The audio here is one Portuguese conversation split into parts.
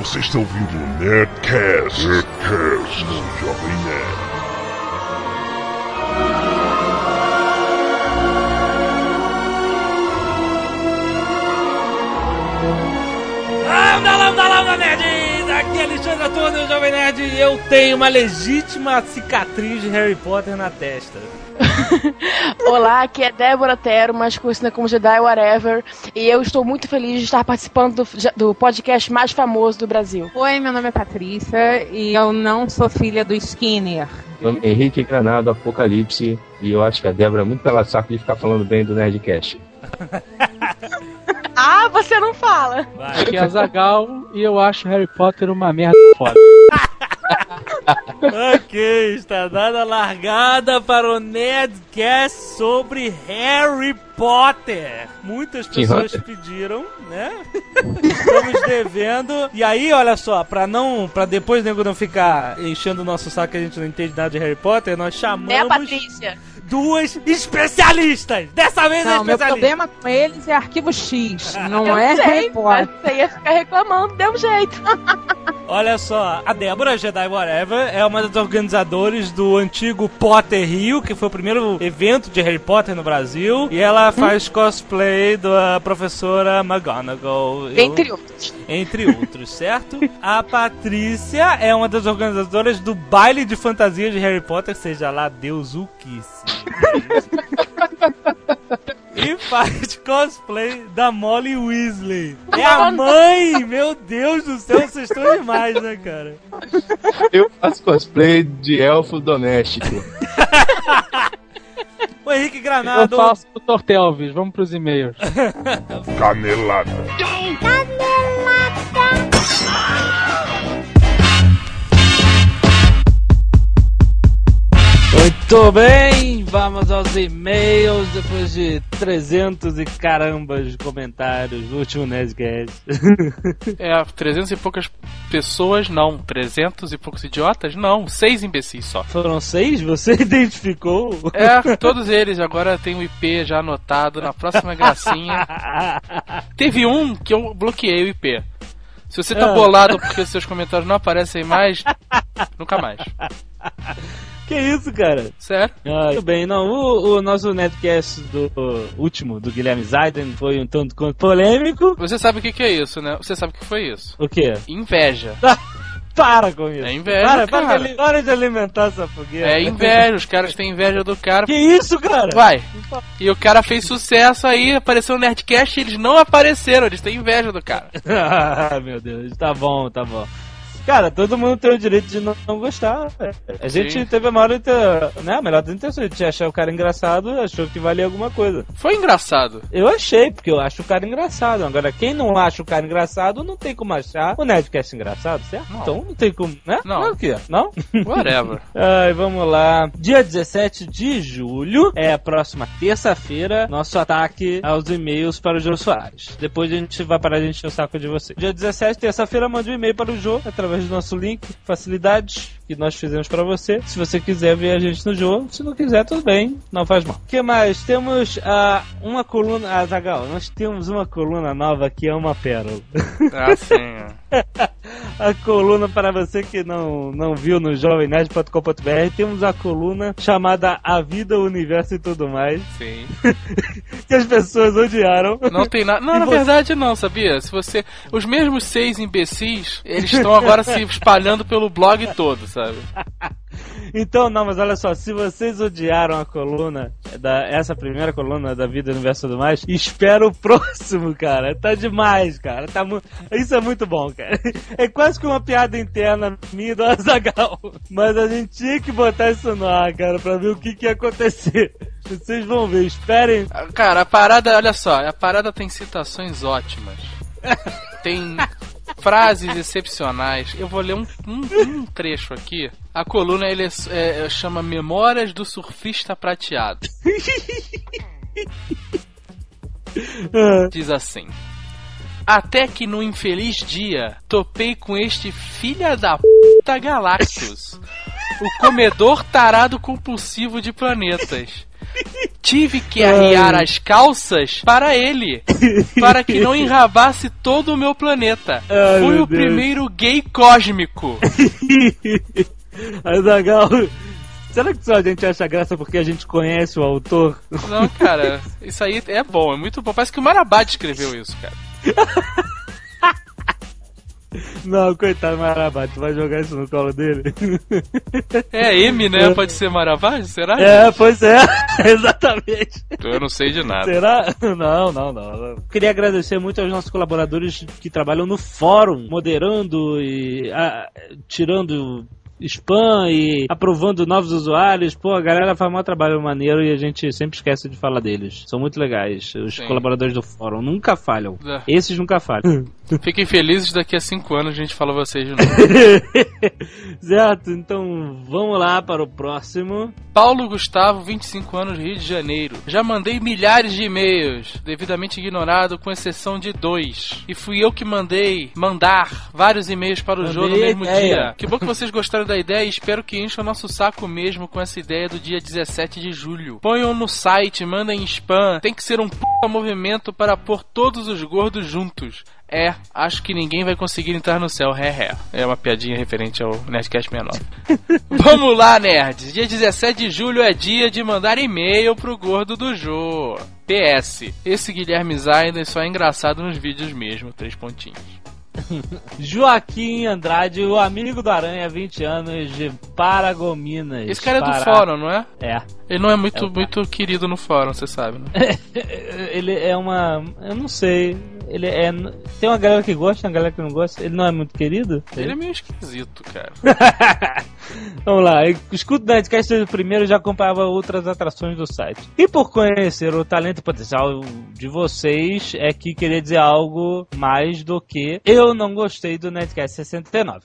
Você está ouvindo o Nerdcast, Nerdcast no Jovem Nerd. Lambda, lambda, lambda, nerds! Aqui é Alexandre Antônio, Jovem Nerd, e eu tenho uma legítima cicatriz de Harry Potter na testa. Olá, aqui é Débora Tero, mais conhecida como Jedi Whatever, e eu estou muito feliz de estar participando do, do podcast mais famoso do Brasil. Oi, meu nome é Patrícia e eu não sou filha do Skinner. Meu nome é Henrique Granado, Apocalipse, e eu acho que a Débora é muito pela saco de ficar falando bem do Nerdcast. ah, você não fala! Vai. Aqui é a Zagal e eu acho Harry Potter uma merda foda. Ok, está dada a largada para o Nerdcast sobre Harry Potter. Muitas pessoas pediram, né? Estamos devendo. E aí, olha só, para não, para depois o nego não ficar enchendo o nosso saco que a gente não entende nada de Harry Potter, nós chamamos É, Patrícia duas especialistas. Dessa vez não, é especialista. Meu problema com eles é arquivo X, não eu é sei, Harry Potter. Você ia ficar reclamando, deu um jeito. Olha só, a Débora Jedi Whatever é uma das organizadoras do antigo Potter Rio, que foi o primeiro evento de Harry Potter no Brasil, e ela faz hum. cosplay da professora McGonagall. Entre eu... outros. Entre outros, certo? A Patrícia é uma das organizadoras do baile de fantasia de Harry Potter, seja lá Deus o que e faz cosplay da Molly Weasley. É a mãe! Meu Deus do céu, vocês estão demais, né, cara? Eu faço cosplay de elfo doméstico. o Henrique Granado. Eu faço o Tortelvis. Vamos pros e-mails. Canelada. Canelada. Muito bem, vamos aos e-mails depois de 300 e carambas de comentários do último Nerdcast. é, 300 e poucas pessoas, não. 300 e poucos idiotas, não. Seis imbecis só. Foram seis? Você identificou? É, todos eles. Agora tem o IP já anotado na próxima gracinha. Teve um que eu bloqueei o IP. Se você tá ah. bolado porque seus comentários não aparecem mais, nunca mais. Que isso, cara? Certo? Ah, muito bem. Não, o, o nosso netcast do último, do Guilherme Zaiden, foi um tanto quanto polêmico. Você sabe o que, que, é isso, né? Você sabe o que foi isso? O quê? Inveja. Para com isso. É inveja, para, cara. Para, para de alimentar essa fogueira. É inveja, os caras têm inveja do cara. Que isso, cara? Vai. E o cara fez sucesso aí, apareceu no Nerdcast e eles não apareceram, eles têm inveja do cara. ah, meu Deus, tá bom, tá bom. Cara, todo mundo tem o direito de não, não gostar. A gente Sim. teve a maior né, a melhor das intenções. A gente achar o cara engraçado, achou que valia alguma coisa. Foi engraçado. Eu achei, porque eu acho o cara engraçado. Agora, quem não acha o cara engraçado, não tem como achar o Nerdcast engraçado, certo? Não. Então não tem como, né? Não. Não, o quê? Não? Whatever. Ai, vamos lá. Dia 17 de julho é a próxima terça-feira, nosso ataque aos e-mails para o Jô Soares. Depois a gente vai parar de encher o saco de você. Dia 17, terça-feira, mande um e-mail para o Jô através nosso link, facilidades que nós fizemos para você. Se você quiser ver a gente no jogo, se não quiser, tudo bem, não faz mal. O que mais? Temos uh, uma coluna. Ah, Zagal, nós temos uma coluna nova que é uma pérola. Ah, sim. a coluna para você que não, não viu no jovemnerd.com.br, temos a coluna chamada A Vida, o Universo e tudo mais. Sim. que as pessoas odiaram. Não tem nada. Não, e na você... verdade não, sabia? Se você. Os mesmos seis imbecis, eles estão agora se espalhando pelo blog todo, sabe? Então, não, mas olha só, se vocês odiaram a coluna, da, essa primeira coluna da Vida, Universo e tudo mais, espera o próximo, cara. Tá demais, cara. Tá Isso é muito bom, cara. É quase que uma piada interna minha do Azagal. Mas a gente tinha que botar isso no ar, cara, pra ver o que, que ia acontecer. Vocês vão ver, esperem. Cara, a parada, olha só, a parada tem citações ótimas. Tem frases excepcionais. Eu vou ler um, um, um trecho aqui. A coluna ele é, é, chama Memórias do Surfista Prateado. Diz assim. Até que no infeliz dia topei com este filha da puta Galactus, o comedor tarado compulsivo de planetas. tive que arriar as calças para ele, para que não enrabasse todo o meu planeta. Ai, Fui meu o Deus. primeiro gay cósmico. Azagal, será que só a gente acha graça porque a gente conhece o autor? Não, cara, isso aí é bom, é muito bom. Parece que o Marabá escreveu isso, cara. Não, coitado Marabá, tu vai jogar isso no colo dele? É M, né? Pode ser Marabá? Será? É, pois é, exatamente. Eu não sei de nada. Será? Não, não, não. Queria agradecer muito aos nossos colaboradores que trabalham no fórum, moderando e ah, tirando spam e aprovando novos usuários. Pô, a galera faz um trabalho maneiro e a gente sempre esquece de falar deles. São muito legais. Os Sim. colaboradores do fórum nunca falham. É. Esses nunca falham. Fiquem felizes, daqui a cinco anos a gente fala vocês de novo. certo, então vamos lá para o próximo. Paulo Gustavo, 25 anos, Rio de Janeiro. Já mandei milhares de e-mails, devidamente ignorado, com exceção de dois. E fui eu que mandei mandar vários e-mails para o Mandei jogo no mesmo ideia. dia. Que bom que vocês gostaram da ideia e espero que encham o nosso saco mesmo com essa ideia do dia 17 de julho. Ponham no site, mandem spam. Tem que ser um puta movimento para pôr todos os gordos juntos. É, acho que ninguém vai conseguir entrar no céu, ré ré. É uma piadinha referente ao Nerdcast 69. Vamos lá, nerds. Dia 17 de julho é dia de mandar e-mail pro gordo do Jô. PS. Esse Guilherme Zaiden só é engraçado nos vídeos mesmo, três pontinhos. Joaquim Andrade, o amigo do Aranha, 20 anos, de Paragominas. Esse cara é do Pará. fórum, não é? É. Ele não é muito, É muito querido no fórum, você sabe, né? Ele é uma. Eu não sei. Ele é. Tem uma galera que gosta, uma galera que não gosta. Ele não é muito querido? Ele é meio esquisito, cara. Vamos lá, escuto o Nerdcast desde o primeiro já acompanhava outras atrações do site. E por conhecer o talento e potencial de vocês, é que queria dizer algo mais do que eu não gostei do Nerdcast 69.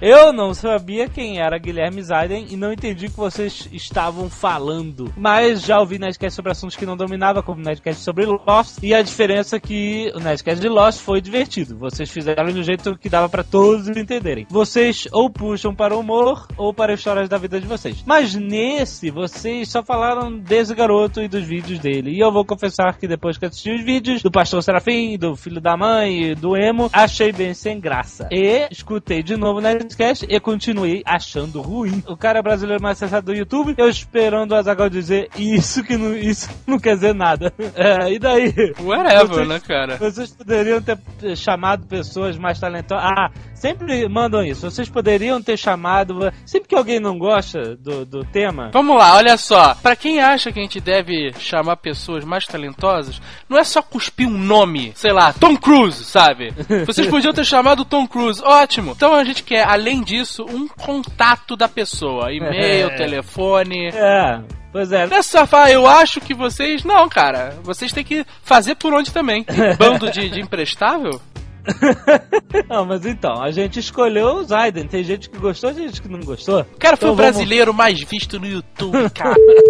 Eu não sabia quem era Guilherme Zaiden e não entendi o que vocês estavam falando. Mas já ouvi Nerdcast sobre assuntos que não dominava, como Nerdcast sobre Lost, e a diferença é que o Nerdcast de Lost foi divertido. Vocês fizeram do jeito que dava pra todos entenderem. Vocês ou puxam para o humor ou para histórias da vida de vocês. Mas nesse, vocês só falaram desse garoto e dos vídeos dele. E eu vou confessar que depois que assisti os vídeos do Pastor Serafim, do Filho da Mãe do Emo, achei bem sem graça. E escutei de novo o Nerdcast e continuei achando ruim. O cara brasileiro mais acessado do YouTube, eu esperando o Azagal dizer isso que não, isso não quer dizer nada. É, e daí? Whatever, Vocês- né, cara? Vocês poderiam ter chamado pessoas mais talentosas. Ah, sempre mandam isso. Vocês poderiam ter chamado. Sempre que alguém não gosta do, do tema. Vamos lá, olha só. Pra quem acha que a gente deve chamar pessoas mais talentosas, não é só cuspir um nome, sei lá, Tom Cruise, sabe? Vocês podiam ter chamado Tom Cruise, ótimo. Então a gente quer, além disso, um contato da pessoa: e-mail, É. telefone. É, pois é. Não é só falar, eu acho que vocês. Não, cara. Vocês têm que fazer por onde também. Bando de, de imprestável? Não, mas então, a gente escolheu o Zaiden. Tem gente que gostou, tem gente que não gostou. O cara foi Então o vamos- brasileiro mais visto no YouTube, cara.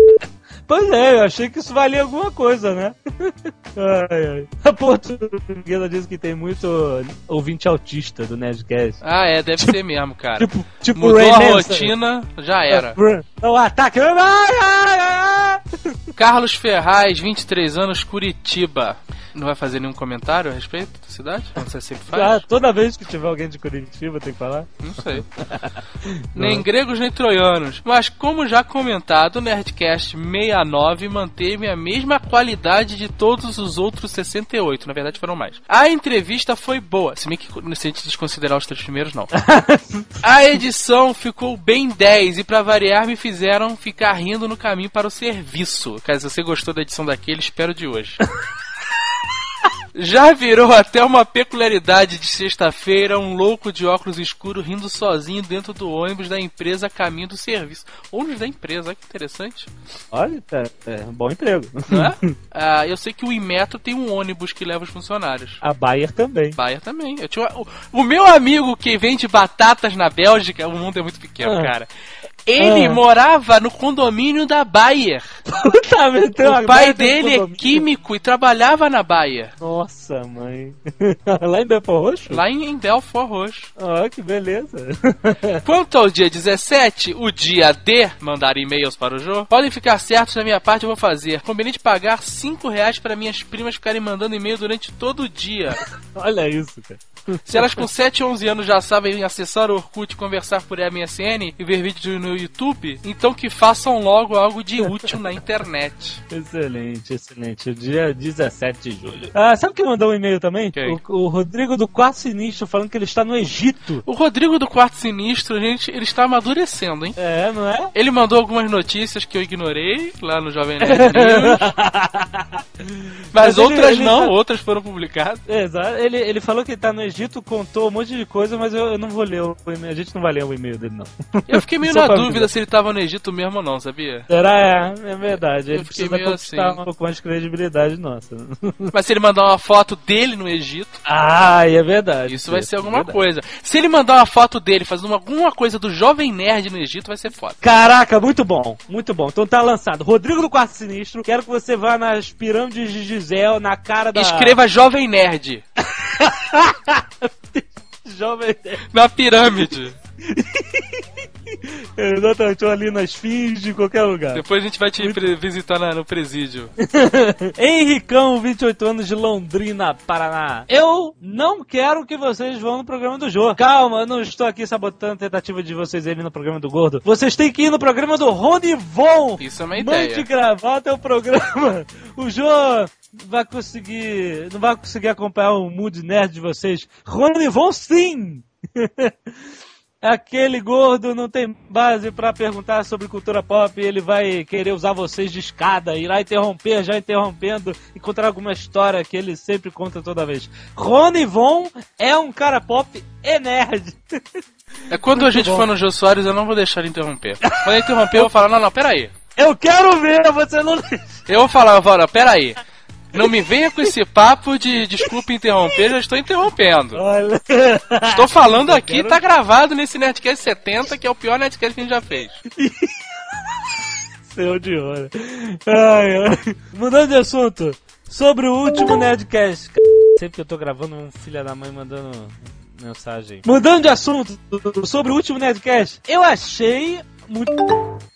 Pois é, eu achei que isso valia alguma coisa, né? ai, ai. A portuguesa diz que tem muito ouvinte autista do Nerdcast. Ah, é, deve ser mesmo, cara. Tipo, tipo Mudou Ray a Manson. rotina, já era. É o ataque. Ai, ai, ai. Carlos Ferraz, 23 anos, Curitiba. Não vai fazer nenhum comentário a respeito da cidade? Como você sempre faz? Ah, toda vez que tiver alguém de Curitiba tem que falar. Não sei. nem gregos nem troianos. Mas como já comentado, o Nerdcast 69 manteve a mesma qualidade de todos os outros 68. Na verdade foram mais. A entrevista foi boa. Se bem que se a gente desconsiderar os três primeiros, não. a edição ficou bem 10 e pra variar me fizeram ficar rindo no caminho para o serviço. Caso você gostou da edição daquele, espero de hoje. Já virou até uma peculiaridade de sexta-feira um louco de óculos escuros rindo sozinho dentro do ônibus da empresa a caminho do serviço. Ônibus da empresa, olha que interessante. Olha, é, é um bom emprego. É? Ah, eu sei que o Imetro tem um ônibus que leva os funcionários. A Bayer também. Bayer também. Eu tinha, o, o meu amigo que vende batatas na Bélgica, o mundo é muito pequeno, Ah. cara. Ele Ah. morava no condomínio da Bayer. Puta, meteu a O pai dele é químico e trabalhava na Bayer. Nossa, mãe. Lá em Belfort Roxo? Lá em, Belfort Roxo. Ó, que beleza. Quanto ao dia 17, o dia D, mandar e-mails para o Jô, podem ficar certos da minha parte, eu vou fazer. Combinei de pagar 5 reais para minhas primas ficarem mandando e-mail durante todo o dia. Olha isso, cara. Se elas com 7 ou 11 anos já sabem acessar o Orkut, conversar por MSN e ver vídeos no YouTube, então que façam logo algo de útil na internet. Excelente, excelente. Dia 17 de julho. Ah, sabe quem mandou um e-mail também? Quem? O, o Rodrigo do Quarto Sinistro falando que ele está no Egito. O Rodrigo do Quarto Sinistro, gente, ele está amadurecendo, hein? É, não é? Ele mandou algumas notícias que eu ignorei lá no Jovem Nerd News, mas, Mas ele- outras ele não, tá- outras foram publicadas. Exato. Ele, ele falou que tá no Egito, contou um monte de coisa, mas eu, eu não vou ler o e-mail. A gente não vai ler o e-mail dele, não. Eu fiquei meio na dúvida se ele tava no Egito mesmo ou não, sabia? Será? É, é verdade. Ele precisa meio conquistar assim. um pouco mais de credibilidade nossa. Mas se ele mandar uma foto dele no Egito, ah, é verdade. isso vai ser é alguma verdade. coisa. Se ele mandar uma foto dele fazendo alguma coisa do Jovem Nerd no Egito, vai ser foda. Caraca, muito bom, muito bom. Então tá lançado. Rodrigo do Quarto Sinistro, quero que você vá nas pirâmides de Gisele, na cara da. Escreva Jovem Nerd Jovem. na pirâmide. Exatamente, ou ali nas fins de qualquer lugar. Depois a gente vai te pre- visitar na- no presídio. Henricão, 28 anos de Londrina, Paraná. Eu não quero que vocês vão no programa do Jô. Calma, eu não estou aqui sabotando a tentativa de vocês irem no programa do Gordo. Vocês têm que ir no programa do Rony Von. Isso é uma Mande ideia. gravar até o programa. O Jô vai conseguir. Não vai conseguir acompanhar o mood nerd de vocês. Rony Von sim! Aquele gordo não tem base pra perguntar sobre cultura pop, ele vai querer usar vocês de escada, irá interromper, já interrompendo, e contar alguma história que ele sempre conta toda vez. Rony Von é um cara pop e nerd. É quando a gente bom. for no Jô Soares, eu não vou deixar ele interromper. Quando ele interromper, eu vou falar, não, não, peraí. Eu quero ver, você não. Eu vou falar, eu vou falar, peraí. Não me venha com esse papo de desculpa interromper, já estou interrompendo. Olha. Estou falando aqui, tá gravado nesse Nerdcast 70, que é o pior Nerdcast que a gente já fez. Céu de hora. Ai, ai. Mudando de assunto, sobre o último Nerdcast. Sempre que eu tô gravando, um filho da mãe mandando mensagem. Mudando de assunto, sobre o último Nerdcast, eu achei muito.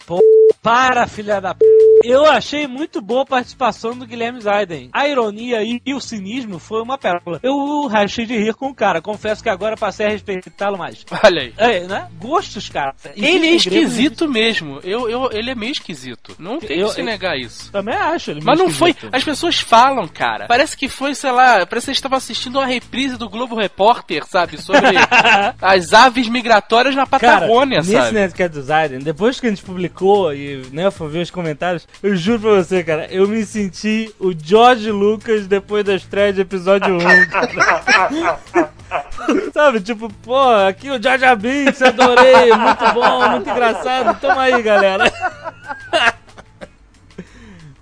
Pô, para, filha da p. Eu achei muito boa a participação do Guilherme Zaiden. A ironia e, e o cinismo foi uma pérola. Eu rachei de rir com o cara. Confesso que agora passei a respeitá-lo mais. Olha aí. É, né? Gostos, cara. Ele é esquisito mesmo. Eu, eu, ele é meio esquisito. Não tem Eu- que se eu- negar isso. Também acho. Ele Mas não foi. esquisito. As pessoas falam, cara. Parece que foi, sei lá, parece que eles estavam assistindo uma reprise do Globo Repórter, sabe? Sobre as aves migratórias na Patagônia, nesse sabe? Nerdcast do Zaiden, depois que a gente publicou e né, foi ver os comentários, eu juro pra você, cara, eu me senti o George Lucas depois da estreia de episódio 1. Sabe, tipo, pô, aqui o Jar Jar adorei, muito bom, muito engraçado, toma aí, galera.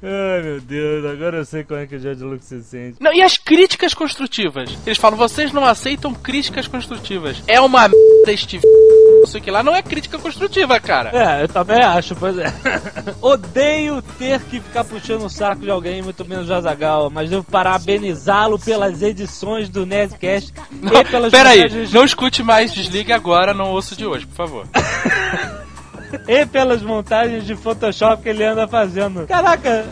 Ai, meu Deus, agora eu sei como é que o George Lucas se sente. Não, e as críticas construtivas? Eles falam, vocês não aceitam críticas construtivas. É uma merda este v... não sei o que lá, não é crítica construtiva, cara. É, eu também acho, pois é. Odeio ter que ficar puxando o saco de alguém, muito menos o Azagal, mas devo parabenizá-lo pelas edições do Nerdcast Não, e pelas pera aí, montagens, não escute mais, desligue agora, não ouço de hoje, por favor. e pelas montagens de Photoshop que ele anda fazendo. Caraca!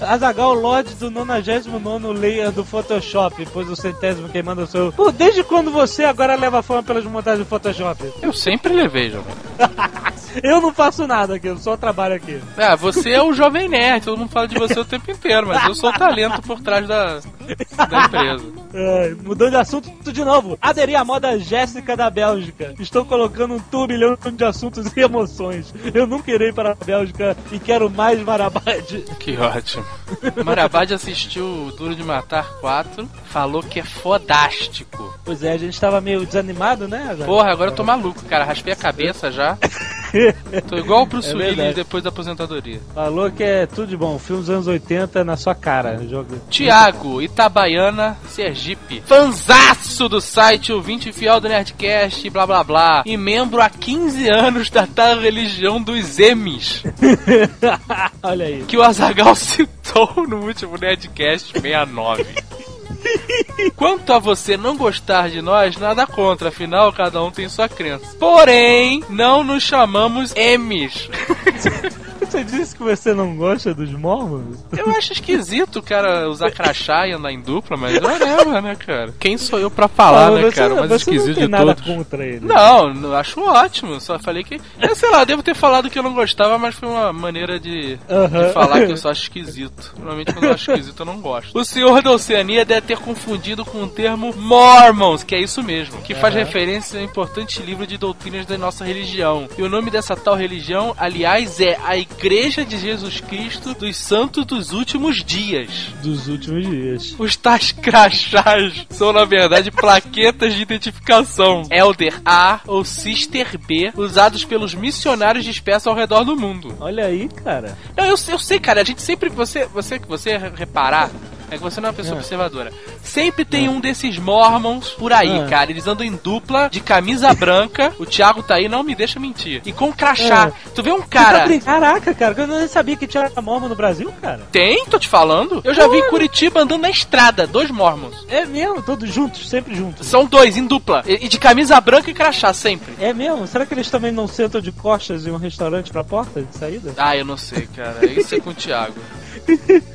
Azagal Lodge do 99 layer do Photoshop, pois o centésimo quem manda sou eu. Pô, desde quando você agora leva fama pelas montagens do Photoshop? Eu sempre levei, jovem. Eu não faço nada aqui, eu só trabalho aqui. Ah, você é o jovem nerd, todo mundo fala de você o tempo inteiro, mas eu sou o talento por trás da, da empresa. Ai, mudando de assunto de novo. Aderir à moda Jéssica da Bélgica. Estou colocando um turbilhão de assuntos e emoções. Eu nunca irei para a Bélgica e quero mais Marabade. Que ótimo. Marabad assistiu o Duro de Matar 4, falou que é fodástico. Pois é, a gente estava meio desanimado, né? Azaghal? Porra, agora eu tô maluco, cara. Raspei a cabeça já. Tô igual o Bruce É depois da aposentadoria. Falou que é tudo de bom. Filme dos anos 80 na sua cara. Jogo. Tiago, Itabaiana, Sergipe. Fanzaço do site, ouvinte fiel do Nerdcast, blá blá blá. E membro há 15 anos da tal religião dos Emis, Olha aí. que o Azagal citou no último Nerdcast 69. Quanto a você não gostar de nós, nada contra, afinal cada um tem sua crença. Porém, não nos chamamos Emis. Você disse que você não gosta dos mormons? Eu acho esquisito o cara usar crachá e andar em dupla, mas whatever, né, cara? Quem sou eu pra falar, Ah, né, cara? Você esquisito não tem de nada todos. contra ele. Não, não, acho ótimo. Só falei que. Eu sei lá, devo ter falado que eu não gostava, mas foi uma maneira de, Aham. de falar que eu só acho esquisito. Normalmente quando eu acho esquisito eu não gosto. O senhor da Oceania deve ter confundido com o termo Mormons, que é isso mesmo, que faz Aham. referência a um importante livro de doutrinas da nossa religião. E o nome dessa tal religião, aliás, é a Igreja de Jesus Cristo dos Santos dos Últimos Dias. Dos últimos dias. Os tais crachás são, na verdade, plaquetas de identificação Elder A ou Sister B, usados pelos missionários dispersos ao redor do mundo. Olha aí, cara. Não, eu, eu sei, cara, a gente sempre. Você, você, você reparar. É que você não é uma pessoa É. observadora. Sempre tem um desses mormons por aí, É. cara. Eles andam em dupla, de camisa branca. O Thiago tá aí, não me deixa mentir. E com crachá. Tu vê um tá cara. brin- Caraca, cara, eu não sabia que tinha mormon no Brasil, cara. Tem, tô te falando. Eu já vi em Curitiba andando na estrada, dois mormons. É mesmo, todos juntos, sempre juntos. São dois, em dupla. E e de camisa branca e crachá, sempre. É mesmo? Será que eles também não sentam de costas em um restaurante pra porta de saída? Ah, eu não sei, cara. Isso é com o Thiago.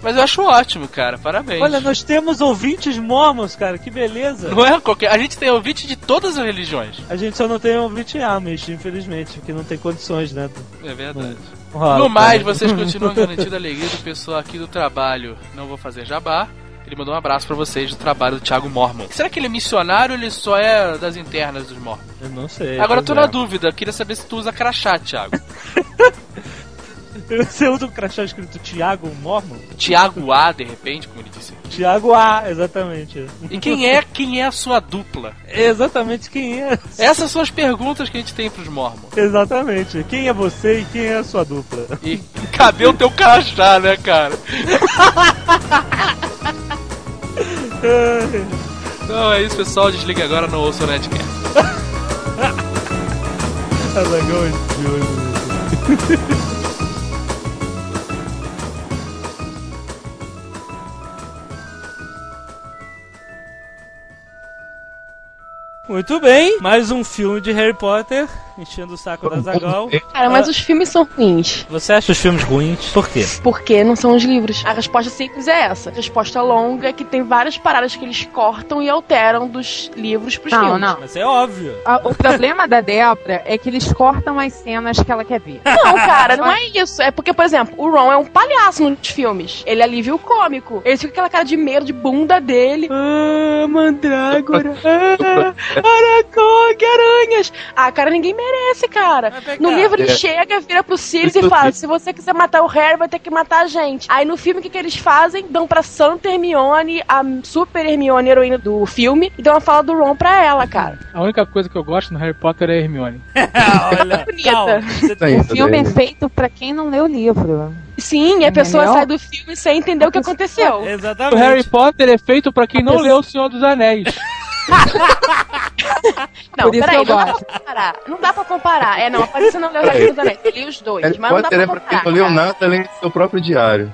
Mas eu acho ótimo, cara. Parabéns. Olha, nós temos ouvintes mormons, cara, que beleza. Não é qualquer. A gente tem ouvinte de todas as religiões. A gente só não tem ouvinte Amish, infelizmente, porque não tem condições, né? É verdade. Rola, no mais, cara. vocês continuam garantindo a alegria do pessoal aqui do trabalho. Não vou fazer jabá. Ele mandou um abraço pra vocês do trabalho do Thiago Mormon. Será que ele é missionário ou ele só é das internas dos Mormons? Eu não sei. Agora eu tô pois na é. dúvida. Queria saber se tu usa crachá, Thiago. Você usa um crachá escrito Tiago Mormon? Thiago A, de repente, como ele disse. Tiago A, exatamente. E quem é, quem é a sua dupla? Exatamente quem é. Essas são as perguntas que a gente tem pros Mormons. Exatamente. Quem é você e quem é a sua dupla? E cadê o teu crachá, né, cara? Então é isso, pessoal. Desliga agora, não ouça o Netcast. Azagão de hoje. Muito bem, mais um filme de Harry Potter, enchendo o saco da Zagal. Cara, mas os filmes são ruins. Você acha os filmes ruins? Por quê? Porque não são os livros. A resposta simples é essa. A resposta longa é que tem várias paradas que eles cortam e alteram dos livros pros Não, filmes. não. Mas é óbvio. O problema da Débora é que eles cortam as cenas que ela quer ver. Não, cara, não é isso. É porque, por exemplo, o Ron é um palhaço nos filmes. Ele alivia o cômico. Ele fica com aquela cara de medo de bunda dele. Ah, mandrágora. Ah, Aragog, aranhas. Ah, cara, ninguém merece, cara. Mas vem No livro ele É. chega, vira pro Sirius e fala: se você quiser matar o Harry, vai ter que matar a gente. Aí no filme, o que, que eles fazem? Dão pra Santa Hermione, a super Hermione heroína do filme, e dão a fala do Ron pra ela, cara. A única coisa que eu gosto no Harry Potter é a Hermione. Olha, Bonita. O filme é feito pra quem não lê o livro. Sim, a pessoa Entendeu? sai do filme sem entender o que aconteceu. O Exatamente. Harry Potter é feito pra quem não leu O Senhor dos Anéis. Não, Por isso peraí, eu não dá pra comparar. Não dá pra comparar. É, não, ser não leu o Harry Potter, eu li os dois, Harry mas não dá Potter pra é pra quem comparar. não leu nada além do seu próprio diário.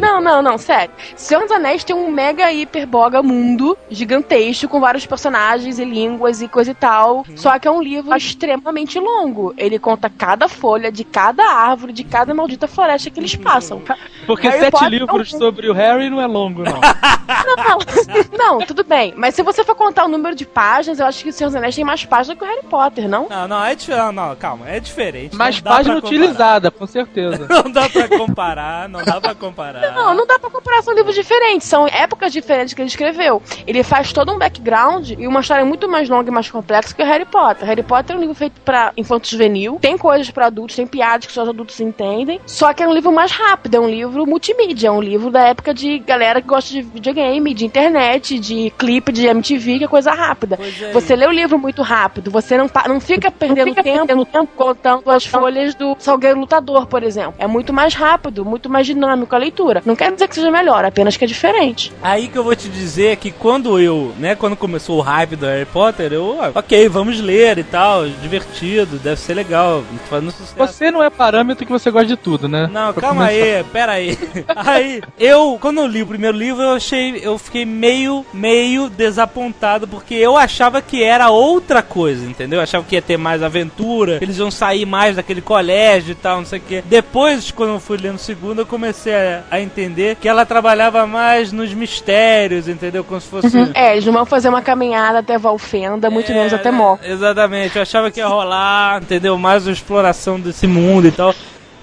Não, não, não, sério. Senhor dos Anéis tem um mega hiper boga mundo gigantesco com vários personagens e línguas e coisa e tal. Só que é um livro extremamente longo. Ele conta cada folha de cada árvore, de cada maldita floresta que eles passam. Porque Harry sete Potter livros é um- sobre o Harry não é longo, não. Não, tudo bem. Mas se você for contar o número de páginas, eu acho que o Senhor dos Anéis tem mais páginas que o Harry Potter, não? Não, não, é diferente. Não, não, calma, é diferente. Dá página utilizada, com certeza. Não dá pra comparar, não dá pra comparar. Não, não dá pra comparar, são livros diferentes, são épocas diferentes que ele escreveu. Ele faz todo um background e uma história muito mais longa e mais complexa que o Harry Potter. Harry Potter é um livro feito pra infanto juvenil, tem coisas pra adultos, tem piadas que só os adultos entendem, só que é um livro mais rápido, é um livro livro multimídia, é um livro da época de galera que gosta de videogame, de internet, de clipe de MTV, que é coisa rápida. Pois é. Você lê o livro muito rápido, você não, pa- não fica perdendo tempo, contando as folhas do Salgueiro Lutador, por exemplo. É muito mais rápido, muito mais dinâmico a leitura. Não quer dizer que seja melhor, apenas que é diferente. Aí que eu vou te dizer que quando eu, né, quando começou o hype do Harry Potter, eu, ah, ok, vamos ler e tal, divertido, deve ser legal, fazendo sucesso. Você não é parâmetro que você gosta de tudo, né? Não, Pra calma começar. aí, pera aí. Aí, eu, quando eu li o primeiro livro, eu achei, eu fiquei meio, meio desapontado, porque eu achava que era outra coisa, entendeu? Eu achava que ia ter mais aventura, eles iam sair mais daquele colégio e tal, não sei o quê. Depois, quando eu fui lendo o segundo, eu comecei a, a entender que ela trabalhava mais nos mistérios, entendeu? Como se fosse... É, eles não vão fazer uma caminhada até Valfenda, muito É, menos até Mó. Exatamente, eu achava que ia rolar, entendeu? Mais uma exploração desse mundo e tal.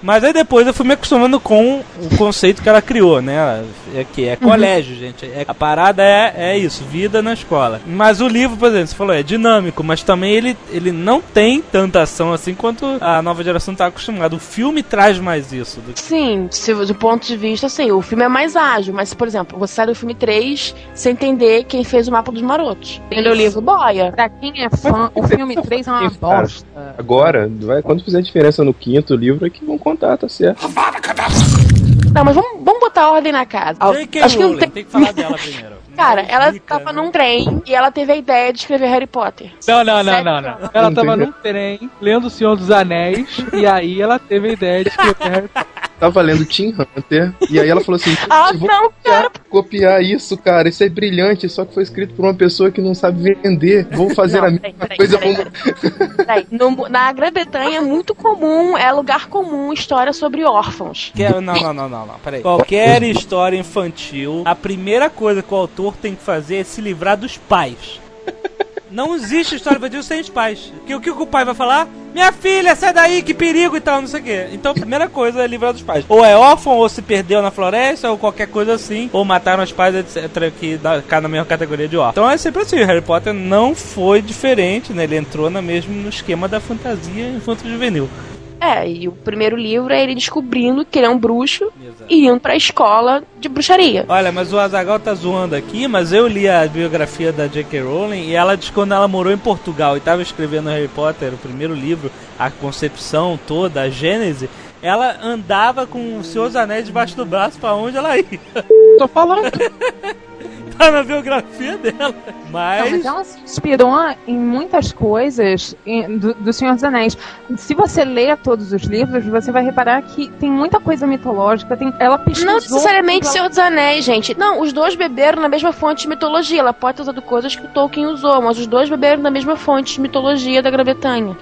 Mas aí depois eu fui me acostumando com o conceito que ela criou, né? É que é colégio, gente. É- a parada é, é isso, vida na escola. Mas o livro, por exemplo, você falou, é dinâmico, mas também ele, ele não tem tanta ação assim quanto a nova geração está acostumada. O filme traz mais isso. do que- Sim, se, do ponto de vista, assim, o filme é mais ágil, mas, por exemplo, você sai do filme 3 sem entender quem fez o mapa dos marotos. Tem o livro boia. Pra quem é fã, o filme 3 é uma bosta. Agora, vai, quando fizer diferença no quinto livro, é que vão contar, tá certo. Não, mas vamos, vamos botar ordem na casa. J.K. Acho que não tem. tem que falar dela primeiro. Cara, ela tava né? num trem e ela teve a ideia de escrever Harry Potter. Não, não, não, não, não. Ela tava num trem, lendo O Senhor dos Anéis, e aí ela teve a ideia de escrever Harry Potter. Tava lendo Team Hunter, e aí ela falou assim: Ah, "Eu vou não, cara. copiar isso, cara. Isso é brilhante, só que foi escrito por uma pessoa que não sabe vender. Vou fazer Não, a mesma peraí, coisa peraí, Peraí, no- na Grã-Bretanha é muito comum, é lugar comum história sobre órfãos. Que- Não, não, não, não, não, peraí. Qualquer história infantil, a primeira coisa que o autor tem que fazer é se livrar dos pais. Não existe história infantil sem os pais. Que o que o pai vai falar? Minha filha, sai daí, que perigo e tal, não sei o quê. Então a primeira coisa é livrar dos pais. Ou é órfão, ou se perdeu na floresta, ou qualquer coisa assim. Ou mataram os pais, etc. Que cai na mesma categoria de órfão. Então é sempre assim. Harry Potter não foi diferente, né? Ele entrou na mesmo no esquema da fantasia infanto-juvenil. É, e o primeiro livro é ele descobrindo que ele é um bruxo Exato. e indo pra escola de bruxaria. Olha, mas o Azagal tá zoando aqui, mas eu li a biografia da J.K. Rowling e ela diz que quando ela morou em Portugal e tava escrevendo Harry Potter, o primeiro livro, a concepção toda, a gênese, ela andava com os seus anéis debaixo do braço pra onde ela ia. Tô falando. Tá na biografia dela. Não, Mas. mas ela se inspirou em muitas coisas em- do, do Senhor dos Anéis. Se você ler todos os livros, você vai reparar que tem muita coisa mitológica. Tem, ela pesquisou... Não necessariamente ela- Senhor dos Anéis, gente. Não, os dois beberam na mesma fonte de mitologia. Ela pode ter usado coisas que o Tolkien usou, mas os dois beberam na mesma fonte de mitologia da Grã-Bretanha.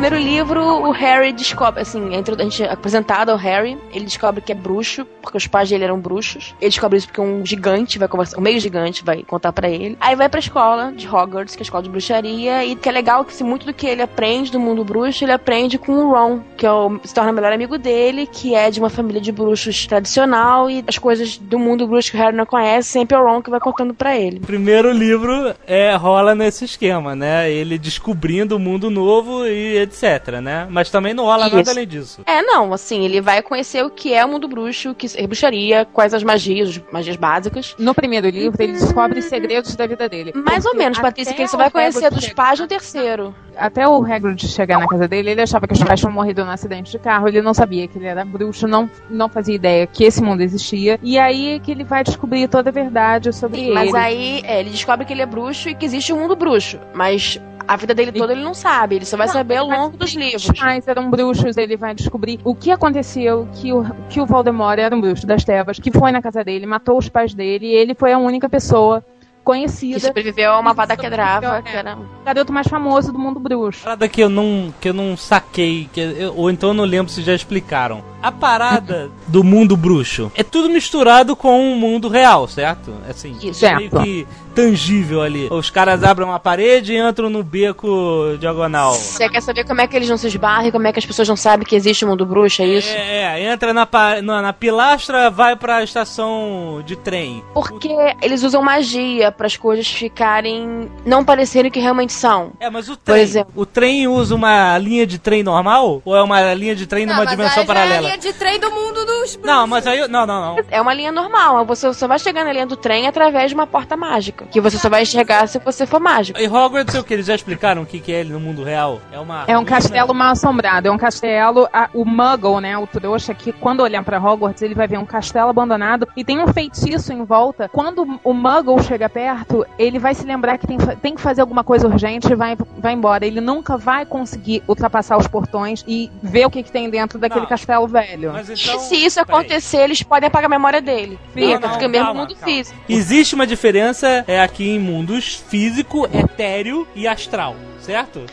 Primeiro livro, o Harry descobre, assim, a intro- a gente é apresentado ao Harry, ele descobre que é bruxo, porque os pais dele eram bruxos. Ele descobre isso porque um gigante vai conversar, um meio gigante vai contar pra ele. Aí vai pra escola de Hogwarts, que é a escola de bruxaria, e que é legal que se muito do que ele aprende do mundo bruxo, ele aprende com o Ron, que é o, se torna o melhor amigo dele, que é de uma família de bruxos tradicional, e as coisas do mundo bruxo que o Harry não conhece, sempre é o Ron que vai contando pra ele. O primeiro livro é, rola nesse esquema, né? Ele descobrindo o mundo novo e etc, né? Mas também não rola nada além disso. É, não, assim, ele vai conhecer o que é o mundo bruxo, o que é bruxaria, quais as magias, as magias básicas. No primeiro livro, ele descobre os segredos da vida dele. Mais ou menos, Patrícia, que até você vai conhecer dos pais no terceiro. Até o Hagrid chegar na casa dele, ele achava que os pais tinham morrido num acidente de carro. Ele não sabia que ele era bruxo, não, não fazia ideia que esse mundo existia. E aí é que ele vai descobrir toda a verdade sobre ele. Mas aí, é, ele descobre que ele é bruxo e que existe um mundo bruxo. Mas a vida dele toda ele não sabe, ele só vai Não, saber ao mas longo dos livros. Os pais eram bruxos, ele vai descobrir o que aconteceu, que o, que o Voldemort era um bruxo das trevas, que foi na casa dele, matou os pais dele, e ele foi a única pessoa Que conhecida, sobreviveu a uma Vada Sobreviveu, Kedrava, é. que era... o garoto mais famoso do mundo bruxo. Parada que eu não, que eu não saquei, que eu- ou então eu não lembro se já explicaram. A parada do mundo bruxo é tudo misturado com o mundo real, certo? Assim, Isso. meio que tangível ali. Os caras abrem uma parede e entram no beco diagonal. Você quer saber como é que eles não se esbarram, como é que as pessoas não sabem que existe o mundo bruxo, é isso? É, é, entra na, na, na pilastra, vai pra estação de trem. Porque eles usam magia para as coisas ficarem não parecerem que realmente são. É, mas o Por trem, exemplo. o trem usa uma linha de trem normal? Ou é uma linha de trem Não, numa dimensão já paralela? É linha de trem do mundo dos bruxos. Não, mas aí. Não, não, não. É uma linha normal, você só vai chegar na linha do trem através de uma porta mágica, que você só vai enxergar se você for mágico. E Hogwarts é o que? Eles já explicaram o que, que é ele no mundo real? É uma. É um castelo mal assombrado, é um castelo. a- o Muggle, né, o trouxa, que quando olhar pra Hogwarts, ele vai ver um castelo abandonado e tem um feitiço em volta. Quando o Muggle chega perto, ele vai se lembrar que tem, tem que fazer alguma coisa urgente e vai, vai embora. Ele nunca vai conseguir ultrapassar os portões e ver o que, que tem dentro daquele Não. castelo velho. Mas então. e se isso peraí. acontecer, eles podem apagar a memória dele. Fica, Não, não, fica mesmo calma, mundo calma. físico. Existe uma diferença é aqui em mundos físico, etéreo e astral, certo?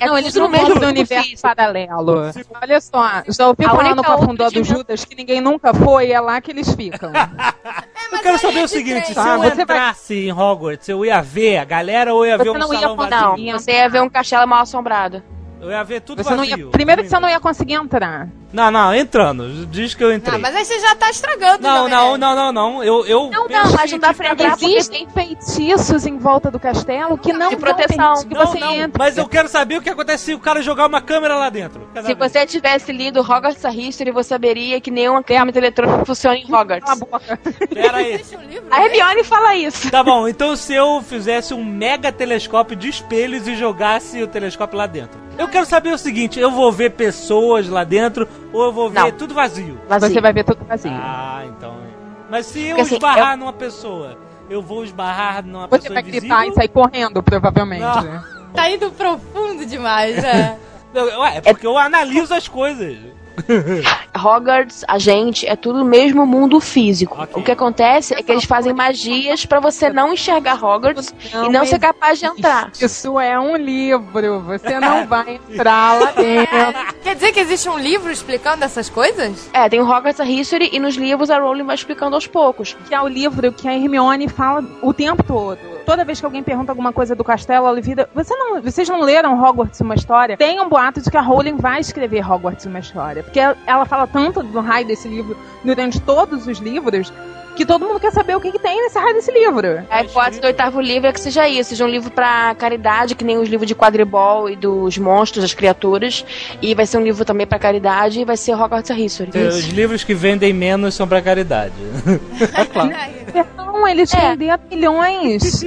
É não, eles não no mesmo mundo universo físico. paralelo. Olha só, já ouviu A falar no Cafundó do Judas que ninguém nunca foi, é lá que eles ficam. Eu quero saber é o seguinte: se Ah, eu você vai- entrasse em Hogwarts, eu ia ver a galera ou eu ia ver Você um não ia salão poder- vazio? Não, você ia ver um castelo mal assombrado. Eu ia ver tudo Você vazio. ia, primeiro que você não ia conseguir entrar. Não, não, entrando. Diz que eu entrei. Ah, mas aí você já tá estragando. Não, não, não, não, não. Eu, eu Não, não, mas não dá pra entrar porque Existem feitiços em volta do castelo que não De proteção. que Não, você não, entre. mas eu quero saber o que acontece se o cara jogar uma câmera lá dentro. Se você tivesse lido Hogwarts a History, você saberia que nenhuma ferramenta eletrônica funciona em Hogwarts. Cala a boca. Pera aí. Um? A Hermione fala isso. Tá bom, então se eu fizesse um mega telescópio de espelhos e jogasse o telescópio lá dentro. Eu quero saber o seguinte, eu vou ver pessoas lá dentro ou eu vou ver Não. tudo vazio? Vazio. Você vai ver tudo vazio. Ah, então. Mas se eu Porque, assim, esbarrar numa pessoa, eu vou esbarrar numa Você pessoa vai invisível? gritar e sair correndo, provavelmente. Não. Tá indo profundo demais, né? Eu- Ué, é porque eu analiso as coisas. Hogwarts, a gente, é tudo o mesmo mundo físico. Ok. O que acontece é que eles fazem magias pra você não enxergar Hogwarts e não ser capaz de entrar. Isso é um livro, você não vai entrar lá dentro. Quer dizer que existe um livro explicando essas coisas? É, tem o Hogwarts a History e nos livros a Rowling vai explicando aos poucos. Que é o livro que a Hermione fala o tempo todo. Toda vez que alguém pergunta alguma coisa do castelo, ela vira. Você não, vocês não leram Hogwarts uma história? Tem um boato de que a Rowling vai escrever Hogwarts uma história. Porque ela fala tanto do raio desse livro durante todos os livros que todo mundo quer saber o que, que tem nesse raio desse livro. A hipótese do oitavo livro é que seja isso, seja um livro pra caridade, que nem os livros de quadribol e dos monstros, das criaturas. E vai ser um livro também pra caridade e vai ser Hogwarts History. Os livros que vendem menos são pra caridade. Não, eles É. venderam milhões.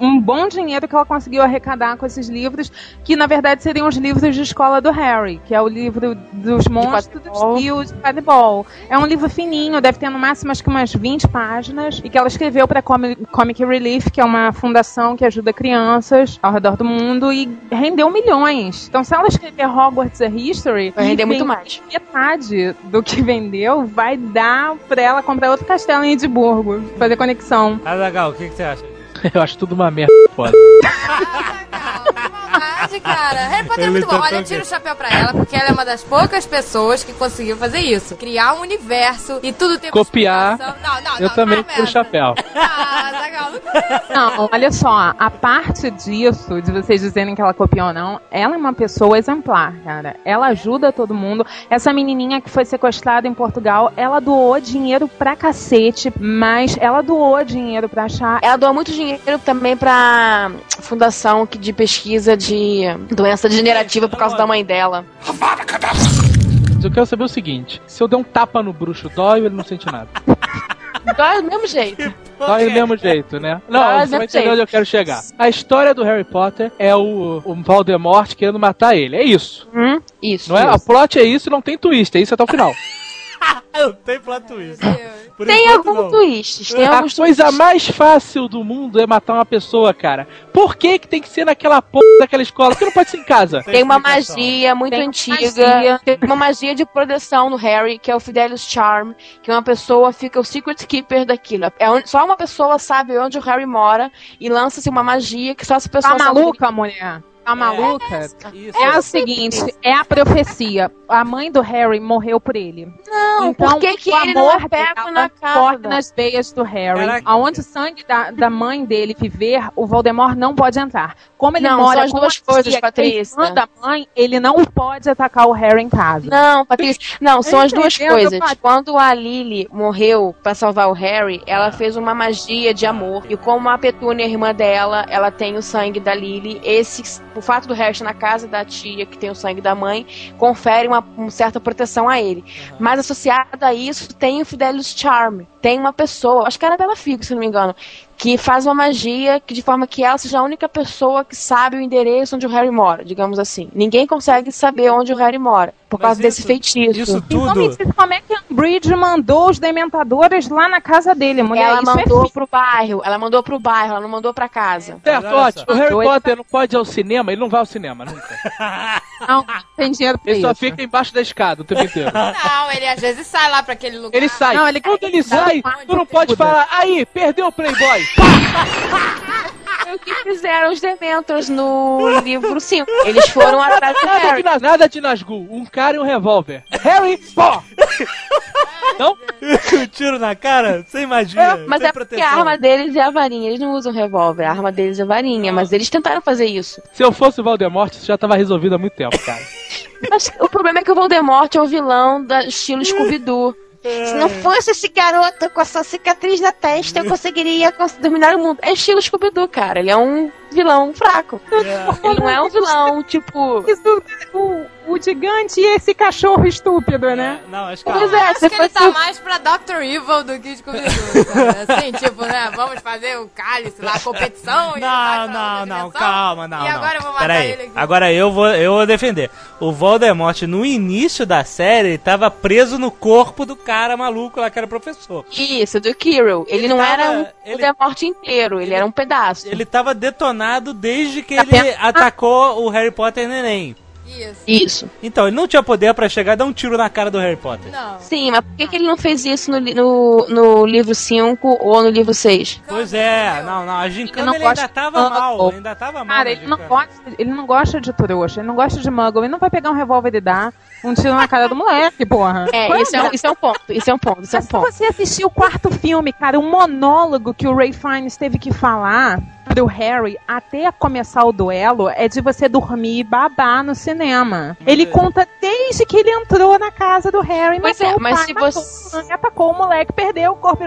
Um bom dinheiro que ela conseguiu arrecadar com esses livros, que na verdade seriam os livros de escola do Harry, que é o livro dos monstros e os quadribol. É um livro fininho, deve ter no máximo acho que umas 20 páginas, e que ela escreveu para Comic Relief, que é uma fundação que ajuda crianças ao redor do mundo, e rendeu milhões. Então, se ela escrever Hogwarts a History, Vai render muito mais. metade do que vendeu vai dar pra ela comprar outro castelo em Edimburgo, fazer conexão. Azagal, o que, que você acha disso? Eu acho tudo uma merda foda. Verdade, cara. Harry Potter é Ele muito bom. tá Olha, tão eu tiro o chapéu pra ela, porque ela é uma das poucas pessoas que conseguiu fazer isso. Criar um universo e tudo tem Copiar. Não, não, Eu não, também tiro o merda. chapéu. Ah, Zagal, não Não, olha só, a parte disso, de vocês dizerem que ela copiou ou não, ela é uma pessoa exemplar, cara. Ela ajuda todo mundo. Essa menininha que foi sequestrada em Portugal, ela doou dinheiro pra cacete, mas ela doou dinheiro pra achar. Ela doa muito dinheiro também pra fundação que- de pesquisa de doença degenerativa por causa da mãe dela. Mas eu quero saber o seguinte: se eu der um tapa no bruxo, dói ou ele não sente nada? Dói do mesmo jeito. Dói do mesmo jeito, né? Não, Dói você vai entender jeito. onde eu quero chegar. A história do Harry Potter é o, o Voldemort querendo matar ele. É isso. Hum? Isso. Não é? A plot é isso e não tem twist. É isso até o final. Eu tenho plot twist. Por Tem alguns não. twists. Tem A alguns coisa twists. mais fácil do mundo é matar uma pessoa, cara. Por que que tem que ser naquela porra daquela escola? Por que não pode ser em casa? Tem uma explicação. magia muito Tem uma antiga. magia. Tem uma magia de proteção no Harry, que é o Fidelius Charm, que uma pessoa fica o Secret Keeper daquilo. É onde- só uma pessoa sabe onde o Harry mora e lança-se uma magia que só essa pessoa Tá sabe. maluca, mulher? Tá maluca? Isso. É a seguinte, é a profecia. A mãe do Harry morreu por ele. Não, então, por que, que o ele não amor é pego dela na corre casa? nas veias do Harry. Caraca. Aonde o sangue da, da mãe dele viver, o Voldemort não pode entrar. Como ele Não, mora são as duas coisas, é Patrícia. irmã da mãe, ele não pode atacar o Harry em casa. Não, Patrícia. Não, são as duas coisas. Quando a Lily morreu pra salvar o Harry, ela fez uma magia de amor. E como a Petúnia é irmã dela, ela tem o sangue da Lily. Esse, o fato do Harry estar na casa da tia, que tem o sangue da mãe, confere uma, uma certa proteção a ele. Mas associado a isso, tem o Fidelis Charm. Tem uma pessoa, acho que era Bela Figo, se não me engano, que faz uma magia que de forma que ela seja a única pessoa que sabe o endereço onde o Harry mora, digamos assim. Ninguém consegue saber onde o Harry mora por Mas causa desse isso- feitiço. Isso Então me tudo. diz como é que a Umbridge mandou os dementadores lá na casa dele, mulher. ela isso mandou é pro bairro, ela mandou pro bairro, ela não mandou pra casa. Certo, Olha ótimo. só. O Harry. Potter não pode ir ao cinema, ele não vai ao cinema nunca. Não, tem dinheiro pra Ele só isso. fica embaixo da escada o tempo inteiro. Não, ele às vezes sai lá pra aquele lugar. Ele sai. Não, ele- Quando ele sai, Onde tu não ele pode falar, aí, perdeu o Playboy. Foi o que fizeram os Dementors no livro 5. Eles foram atrás do Nada de, Harry. nas- nada de Nazgûl, um cara e um revólver. Harry, pó! Não? um tiro na cara, sem magia. Mas sem é porque a arma deles é a varinha. Eles não usam revólver, a arma deles é varinha. Mas eles tentaram fazer isso. Se eu fosse o Voldemort, isso já tava resolvido há muito tempo, cara. Mas o problema é que o Voldemort é o vilão da estilo Scooby-Doo. Se não fosse esse garoto com essa cicatriz na testa, eu conseguiria cons- dominar o mundo. É estilo Scooby-Doo, cara. Ele é um vilão fraco. Ele não é um vilão, tipo. Isso, o, o gigante e esse cachorro estúpido, né? Não, acho que Pois é, Acho que ele tá mais pra Dr. Evil do que Scooby-Doo, cara. Assim, tipo, né? Vamos fazer o cálice lá, a competição. e Não, não, não, calma, não. E não. agora eu vou matar Peraí, ele aqui. agora eu vou, eu vou defender. O Voldemort, no início da série, tava preso no corpo do cara maluco lá que era professor. Isso, do Kirill. Ele, Ele não tava- era um ele- Voldemort inteiro, ele era um pedaço. Ele tava detonado desde que Tá ele atacou o Harry Potter neném. Isso. Isso. Então, ele não tinha poder pra chegar e dar um tiro na cara do Harry Potter. Não. Sim, mas por que, que ele não fez isso no, no, no livro 5 ou no livro 6? Pois é, não, não, a gincana não ele, ainda gosta tava de mal, ainda tava mal. Cara, ele não, gosta, ele não gosta de trouxa, ele não gosta de muggle, ele não vai pegar um revólver e dar um tiro na cara do moleque, porra. É, isso é, um, isso é um ponto, isso é um ponto, isso é um Mas se ponto. você assistir o quarto filme, cara, o monólogo que o Ray Fiennes teve que falar pro Harry até começar o duelo é de você dormir e babar no cinema. Ele conta desde que ele entrou na casa do Harry, Pois matou é, o mas pai, se matou você- atacou o moleque, perdeu o corpo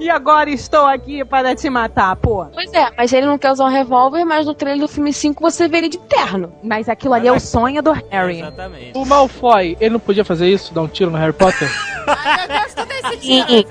e agora estou aqui para te matar, pô. Pois é, mas ele não quer usar um revólver, mas no trailer do filme 5 você vê ele de terno. Mas aquilo ali é o sonho do Harry. Exatamente. O Malfoy, ele não podia fazer isso, dar um tiro no Harry Potter? Ai, meu Deus, tudo esse tiro.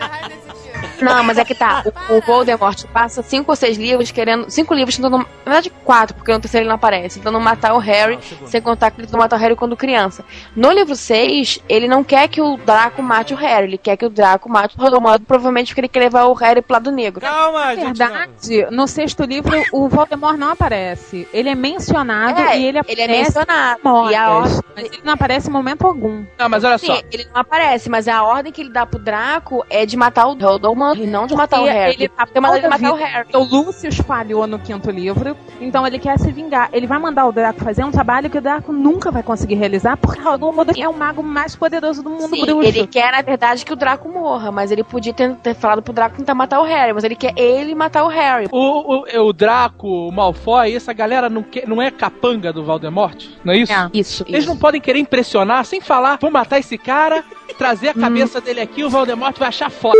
Não, mas é que tá. O, o Voldemort passa cinco ou seis livros querendo. Cinco livros tentando. Na verdade, quatro, porque no terceiro ele não aparece. Tentando matar o Harry, segundo. sem contar que ele tentou matar o Harry quando criança. No livro 6, ele não quer que o Draco mate o Harry, ele quer que o Draco mate o Voldemort, provavelmente porque ele quer levar o Harry pro lado negro. Calma, Na gente. verdade, no sexto livro, o Voldemort não aparece. Ele é mencionado É, e ele ele é aparece mencionado. em E a modas, ordem. mas ele não aparece em momento algum. Não, mas olha só. Sim, ele não aparece, mas a ordem que ele dá pro Draco é de matar o Voldemort e não de matar o Harry. ele tá tem toda matar o Harry. O Lúcio falhou no quinto livro, então ele quer se vingar. Ele vai mandar o Draco fazer um trabalho que o Draco nunca vai conseguir realizar, porque o Voldemort é o mago mais poderoso do mundo Sim, bruxo. ele quer, na verdade, que o Draco morra, mas ele podia ter, ter falado pro Draco tentar matar o Harry, mas ele quer ele matar o Harry. O, o, o Draco, o Malfoy, essa galera não, quer, não é capanga do Voldemort? Não é isso? É. Isso, Eles não podem querer impressionar sem falar, vou matar esse cara, trazer a cabeça dele aqui, o Voldemort vai achar foda.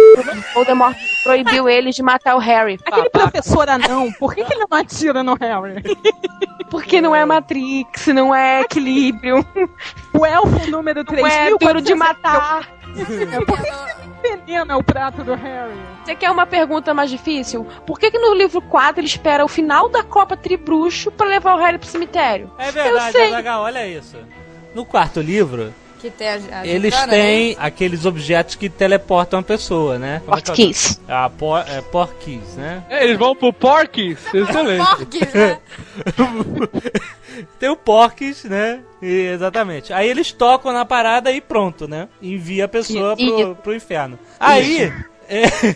O Voldemort proibiu eles de matar o Harry. Aquele Babaca. professor anão, por que, que ele não atira no Harry? Porque não é Matrix, não é equilíbrio, O elfo número 3 não é duro de matar. veneno é o prato do Harry. Você quer uma pergunta mais difícil? Por que, que no livro 4 ele espera o final da Copa Tribruxo pra levar o Harry pro cemitério? É verdade, sei. Azaghal, olha isso. No quarto livro, Que tem a, a eles gincana, têm aqueles objetos que teleportam a pessoa, né? É é Porquis. nome? Ah, por, é, porquis, né? É, Eles vão pro Porky's, né? excelente. Porquis, né? Tem o porquis, né? E- exatamente. Aí eles tocam na parada e pronto, né? Envia a pessoa pro, Isso. pro inferno. Aí, é,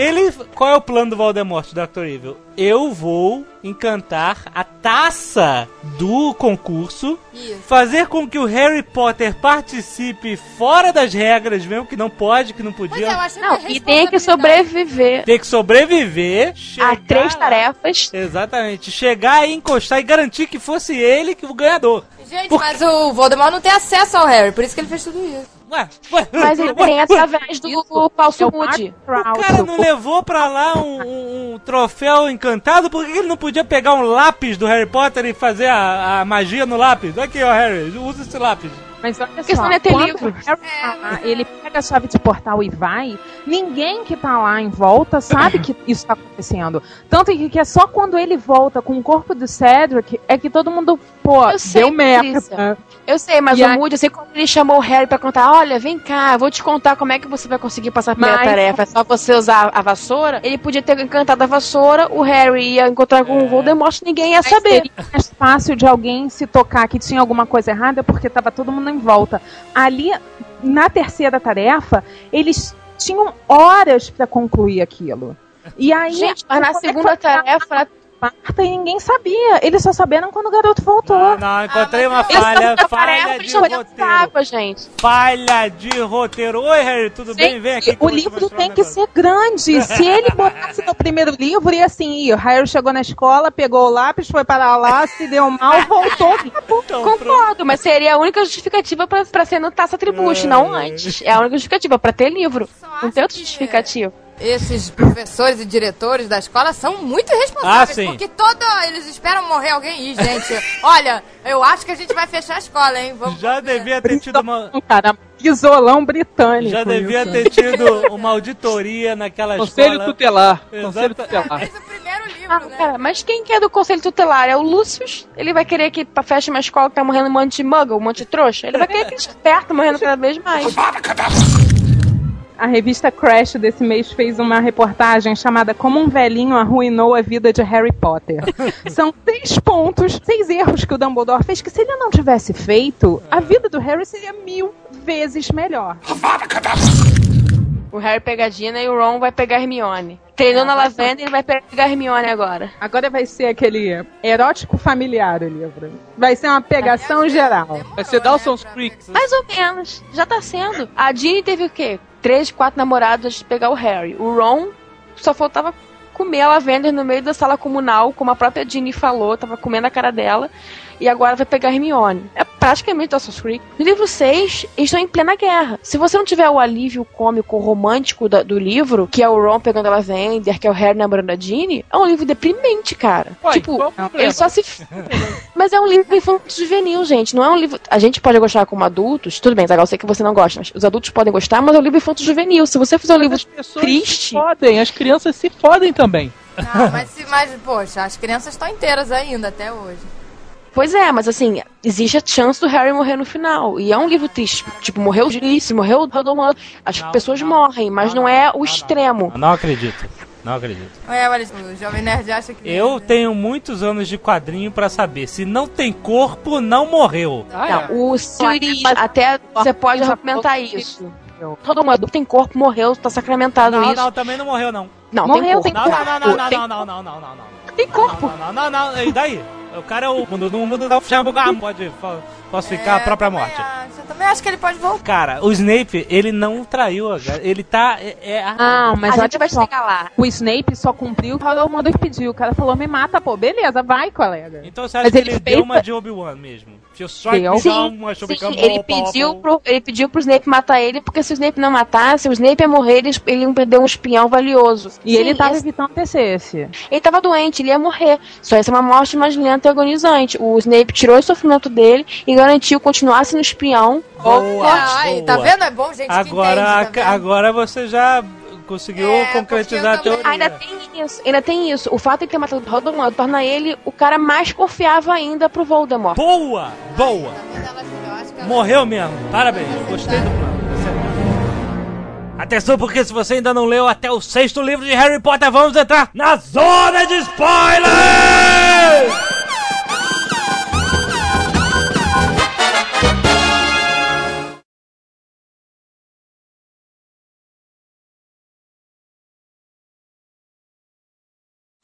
Ele. Qual é o plano do Voldemort, Dr. Evil? Eu vou encantar a taça do concurso, Isso. fazer com que o Harry Potter participe fora das regras, mesmo que não pode, que não Mas podia. eu acho Não, que é e tem que sobreviver Tem que sobreviver. a três lá- tarefas. Exatamente. Chegar e encostar e garantir que fosse ele que o ganhador. Gente, mas o Voldemort não tem acesso ao Harry, por isso que ele fez tudo isso. Ué, ué, Mas ele ué, tem ué. através do Isso falso é o Moody. O cara não levou pra lá um, um- um troféu encantado? Por que ele não podia pegar um lápis do Harry Potter e fazer a, a magia no lápis? Aqui, ó, Harry, usa esse lápis. Mas olha Porque só, senão não ia ter livro. tá lá, ele pega a chave de portal e vai, ninguém que tá lá em volta sabe que isso tá acontecendo. Tanto que, que é só quando ele volta com o corpo do Cedric é que todo mundo, pô, Eu sei, deu merda. Eu sei, mas E o Moody, eu sei quando ele chamou o Harry pra contar, olha, vem cá, vou te contar como é que você vai conseguir passar a primeira Mas- tarefa. É só você usar a vassoura. Ele podia ter encantado a vassoura, o Harry ia encontrar com o Voldemort, ninguém ia saber. seria mais fácil de alguém se tocar que tinha alguma coisa errada porque tava todo mundo em volta. Ali, na terceira tarefa, eles tinham horas pra concluir aquilo. E aí, Gente, mas na segunda tarefa, Marta e ninguém sabia. Eles só saberam quando o garoto voltou. Não, não, encontrei Ah, uma falha, falha de roteiro. água, gente. Falha de roteiro. Oi, Harry, tudo bem? Vem aqui. o livro tem um que ser grande. Se ele botasse no primeiro livro, ia assim, ir. O Harry chegou na escola, pegou o lápis, foi para lá, se deu mal, voltou. Então, pronto. Concordo, mas seria a única justificativa pra, pra ser no Taça Tribuche, não antes. É a única justificativa, pra ter livro. Não tem outra justificativa. Esses professores e diretores da escola são muito responsáveis. Ah, sim. Porque todo. Eles esperam morrer alguém. Ih, gente, olha, eu acho que a gente vai fechar a escola, hein? Vamos Já ver. devia ter tido uma... Cara, isolão britânico. Já devia isso. ter tido uma auditoria naquela Conselho escola. tutelar. Conselho tutelar. Fez o primeiro livro, Ah, né? cara, mas quem que é do conselho tutelar? É o Lúcius? Ele vai querer que feche uma escola que tá morrendo um monte de muggle, um monte de trouxa? Ele vai querer que esperto morrendo cada vez mais. A revista Crash desse mês fez uma reportagem chamada Como um velhinho arruinou a vida de Harry Potter. São seis pontos, seis erros que o Dumbledore fez que se ele não tivesse feito, a vida do Harry seria mil vezes melhor. O Harry pega a Gina e o Ron vai pegar a Hermione. Treinou na Lavenda e ele vai pegar a Hermione agora. Agora vai ser aquele erótico familiar o livro. Vai ser uma pegação geral. Vai ser Dawson's Creek. Mais ou menos. Já tá sendo. A Ginny teve o quê? Três, quatro namorados antes de pegar o Harry. O Ron só faltava comer a Lavender no meio da sala comunal, como a própria Ginny falou, tava comendo a cara dela. E agora vai pegar a Hermione. É praticamente Dawson's Creek. No livro 6, eles estão em plena guerra. Se você não tiver o alívio cômico romântico da- do livro, que é o Ron pegando a Lavender, que é o Harry namorando a Ginny, é um livro deprimente, cara. Ué, tipo, ele só se. Mas é um livro infantil juvenil, gente. Não é um livro. A gente pode gostar como adultos. Tudo bem, Zagal, eu sei que você não gosta, mas os adultos podem gostar, mas é um livro infantil juvenil. Se você fizer um livro As pessoas triste. se fodem, as crianças se fodem também. Não, mas, se, mas, poxa, as crianças estão inteiras ainda até hoje. Pois é, mas assim, existe a chance do Harry morrer no final. E é um livro triste. Tipo, morreu o Ulisses, morreu o Dumbledore. As Não, pessoas não, morrem, mas não, é o não, extremo. Não acredito. Não acredito. É, olha, o Jovem Nerd acha que. Eu tenho muitos anos de quadrinho pra saber. Se não tem corpo, não morreu. Ah, Não, o Sirius, até você pode argumentar isso. Todo mundo tem corpo, morreu, tá sacramentado Não, isso. não, também não morreu, não. Não, Morreu, tem tem corpo. Não, não, não, não, Tem- não, não, não, não, não, não. Tem corpo. Não, não, não, não, e daí? O cara é o mundo do mundo da Xambuga, pode fa- falsificar a própria também morte. Acho, eu também acho que ele pode voltar. Cara, o Snape, ele não traiu a galera. Ele tá. É, é Ah, mas a gente vai só. chegar lá. O Snape só cumpriu o que o Dumbledore pediu. O cara falou, me mata, pô. Beleza, vai, colega. Então você acha Mas que ele ele fez- deu uma de Obi-Wan mesmo? Se Deu. Sim, Sim, ele pediu, pro, ele pediu pro Snape matar ele, porque se o Snape não matasse, o Snape ia morrer, eles, ele ia perder um espião valioso. E Sim, ele tava esse- evitando acontecer esse. ele tava doente, ele ia morrer. Só ia ser uma morte mais lenta e agonizante. O Snape tirou o sofrimento dele e garantiu continuar sendo espião. Boa, Ai, tá vendo? É bom, gente, Agora, que entende, tá agora você já conseguiu É, concretizar a teoria. Ainda tem isso, ainda tem isso. O fato de ter matado o Voldemort torna ele o cara mais confiável ainda pro Voldemort. Boa! Boa! Morreu mesmo. Parabéns, gostei do plano. Excelente. Atenção, porque se você ainda não leu até o sexto livro de Harry Potter, vamos entrar na zona de spoilers!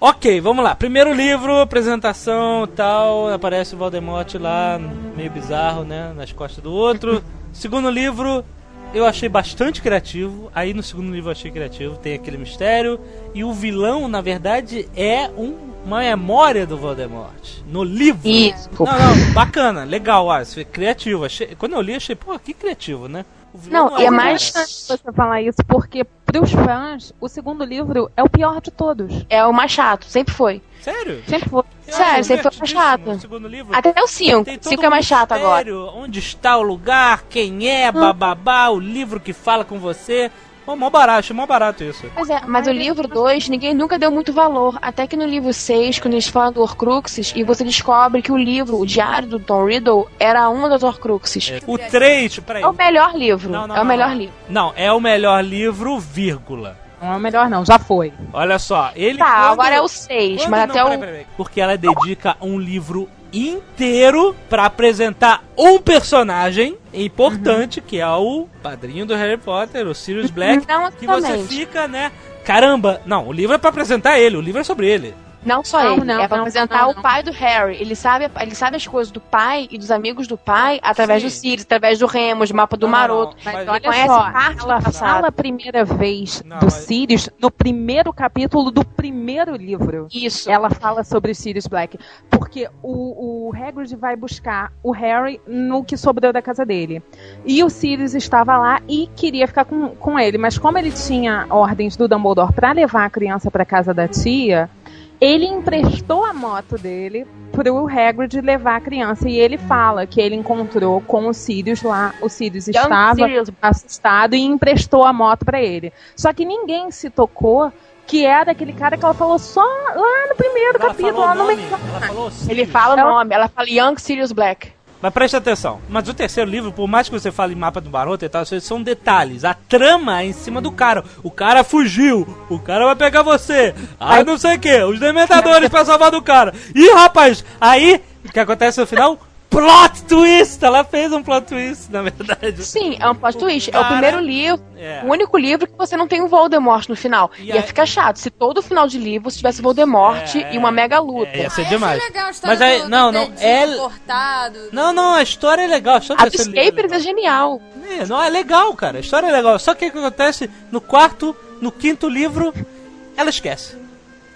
Ok, vamos lá. Primeiro livro, apresentação tal. Aparece o Voldemort lá, meio bizarro, né? Nas costas do outro. Segundo livro, eu achei bastante criativo. Aí no segundo livro eu achei criativo. Tem aquele mistério. E o vilão, na verdade, é um- uma memória do Voldemort. No livro. Isso. Não, não, bacana, legal, ah, isso é criativo. Achei, quando eu li, achei, pô, que criativo, né? O vilão Não, e é o mais- cara. você falar isso, porque pros fãs, o segundo livro é o pior de todos. É o mais chato, sempre foi. Sério? Sempre foi. Eu Sério, sempre foi mais chato. O segundo livro. Até o 5. Tem todo 5 é mais chato agora. Onde está o lugar, quem é, bababá, o livro que fala com você. Pô, mó barato, achei mó barato isso. Pois é, mas o livro 2, ninguém nunca deu muito valor. Até que no livro 6, quando eles falam do Horcruxes, e você descobre que o livro, o diário do Tom Riddle, era uma das Horcruxes. O 3, peraí. É o melhor livro. Não, não, é o não, melhor não. livro. Não, é o melhor livro, vírgula. Não é o melhor, não, já foi. Olha só, ele. Tá, quando- agora é o 6, quando- mas não, até peraí, o. peraí, peraí. Porque ela dedica um livro inteiro pra apresentar um personagem importante, que é o padrinho do Harry Potter, o Sirius Black. Não que você fica, né? Caramba, não, o livro é pra apresentar ele, o livro é sobre ele. Não só Não, ele, não, é pra não, apresentar não, o pai do Harry. Ele sabe, ele sabe as coisas do pai e dos amigos do pai através Sim. do Sirius, através do Remus, do mapa do Maroto. não, mas- olha conhece só, parte ela fala a primeira vez Não, do mas- Sirius no primeiro capítulo do primeiro livro. Isso. Ela fala sobre o Sirius Black. Porque o, o Hagrid vai buscar o Harry no que sobrou da casa dele. E o Sirius estava lá e queria ficar com, com ele. Mas como ele tinha ordens do Dumbledore para levar a criança para casa da tia, ele emprestou a moto dele pro Hagrid levar a criança. E ele fala que ele encontrou com o Sirius lá. O Sirius Young estava Sirius. assustado e emprestou a moto pra ele. Só que ninguém se tocou que era aquele cara que ela falou só lá no primeiro Ela capítulo, falou lá no nome, meio. ela falou Ele fala o nome, ela fala Young Sirius Black. Mas preste atenção. Mas o terceiro livro, por mais que você fale mapa do Baroto e tal, são detalhes. A trama é em cima do cara. O cara fugiu. O cara vai pegar você. Aí não sei o que. Os dementadores pra salvar do cara. Ih, rapaz. Aí, o que acontece no final? Plot twist! Ela fez um plot twist, na verdade. Sim, é um plot O twist. É cara- o primeiro livro, É. o único livro que você não tem o Voldemort no final. E Ia aí- ficar chato. Se todo final de livro tivesse Voldemort É, e uma é, mega luta. é, ia ser Ah, demais. achei legal a história Mas aí, do, não, do não, é... cortado. Não, não, a história é legal. A história A do é Escapers é legal. genial. É, não, é legal, cara. A história é legal. Só que o que acontece no quarto, no quinto livro, ela esquece.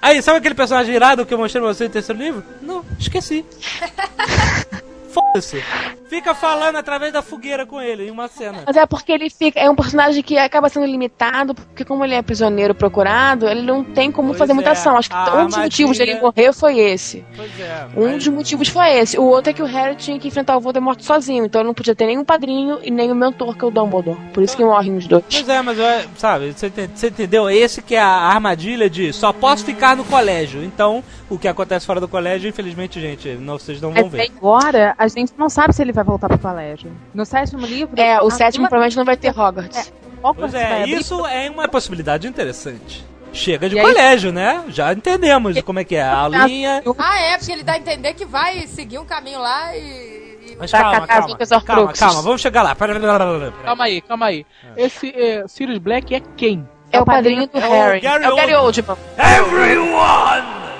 Aí, sabe aquele personagem irado que eu mostrei pra você no terceiro livro? Não, esqueci. Foda-se. Fica falando através da fogueira com ele em uma cena. Mas é porque ele fica. É um personagem que acaba sendo limitado, porque como ele é prisioneiro procurado, ele não tem como Pois fazer muita é, ação. Acho que a um dos motivos armadilha- dele morrer foi esse. Pois é. Um mas- dos motivos foi esse. O outro é que o Harry tinha que enfrentar o Voldemort sozinho, então ele não podia ter nenhum padrinho e nem o mentor, que é o Dumbledore. Por isso que morrem os dois. Pois é, mas é, sabe, você, ente- você entendeu? Esse que é a armadilha de só posso ficar no colégio. Então, o que acontece fora do colégio, infelizmente, gente, não, vocês não vão Mas ver. agora a gente não sabe se ele vai voltar pro colégio. No sétimo livro. É, o sétimo sua- provavelmente não vai ter Hogwarts. Hogwarts Pois vai é, isso é uma possibilidade interessante. Chega de E aí- colégio, né? Já entendemos como é que é a aulinha. Ah, é, porque ele dá a entender que vai seguir um caminho lá e. Mas Pra calma, calma, calma, Horcruxes. calma, vamos chegar lá. Pera, pera, pera, pera. Calma aí, calma aí. Esse é, Sirius Black é quem? É o padrinho do É o Harry. Gary é o Gary Oldman. Everyone!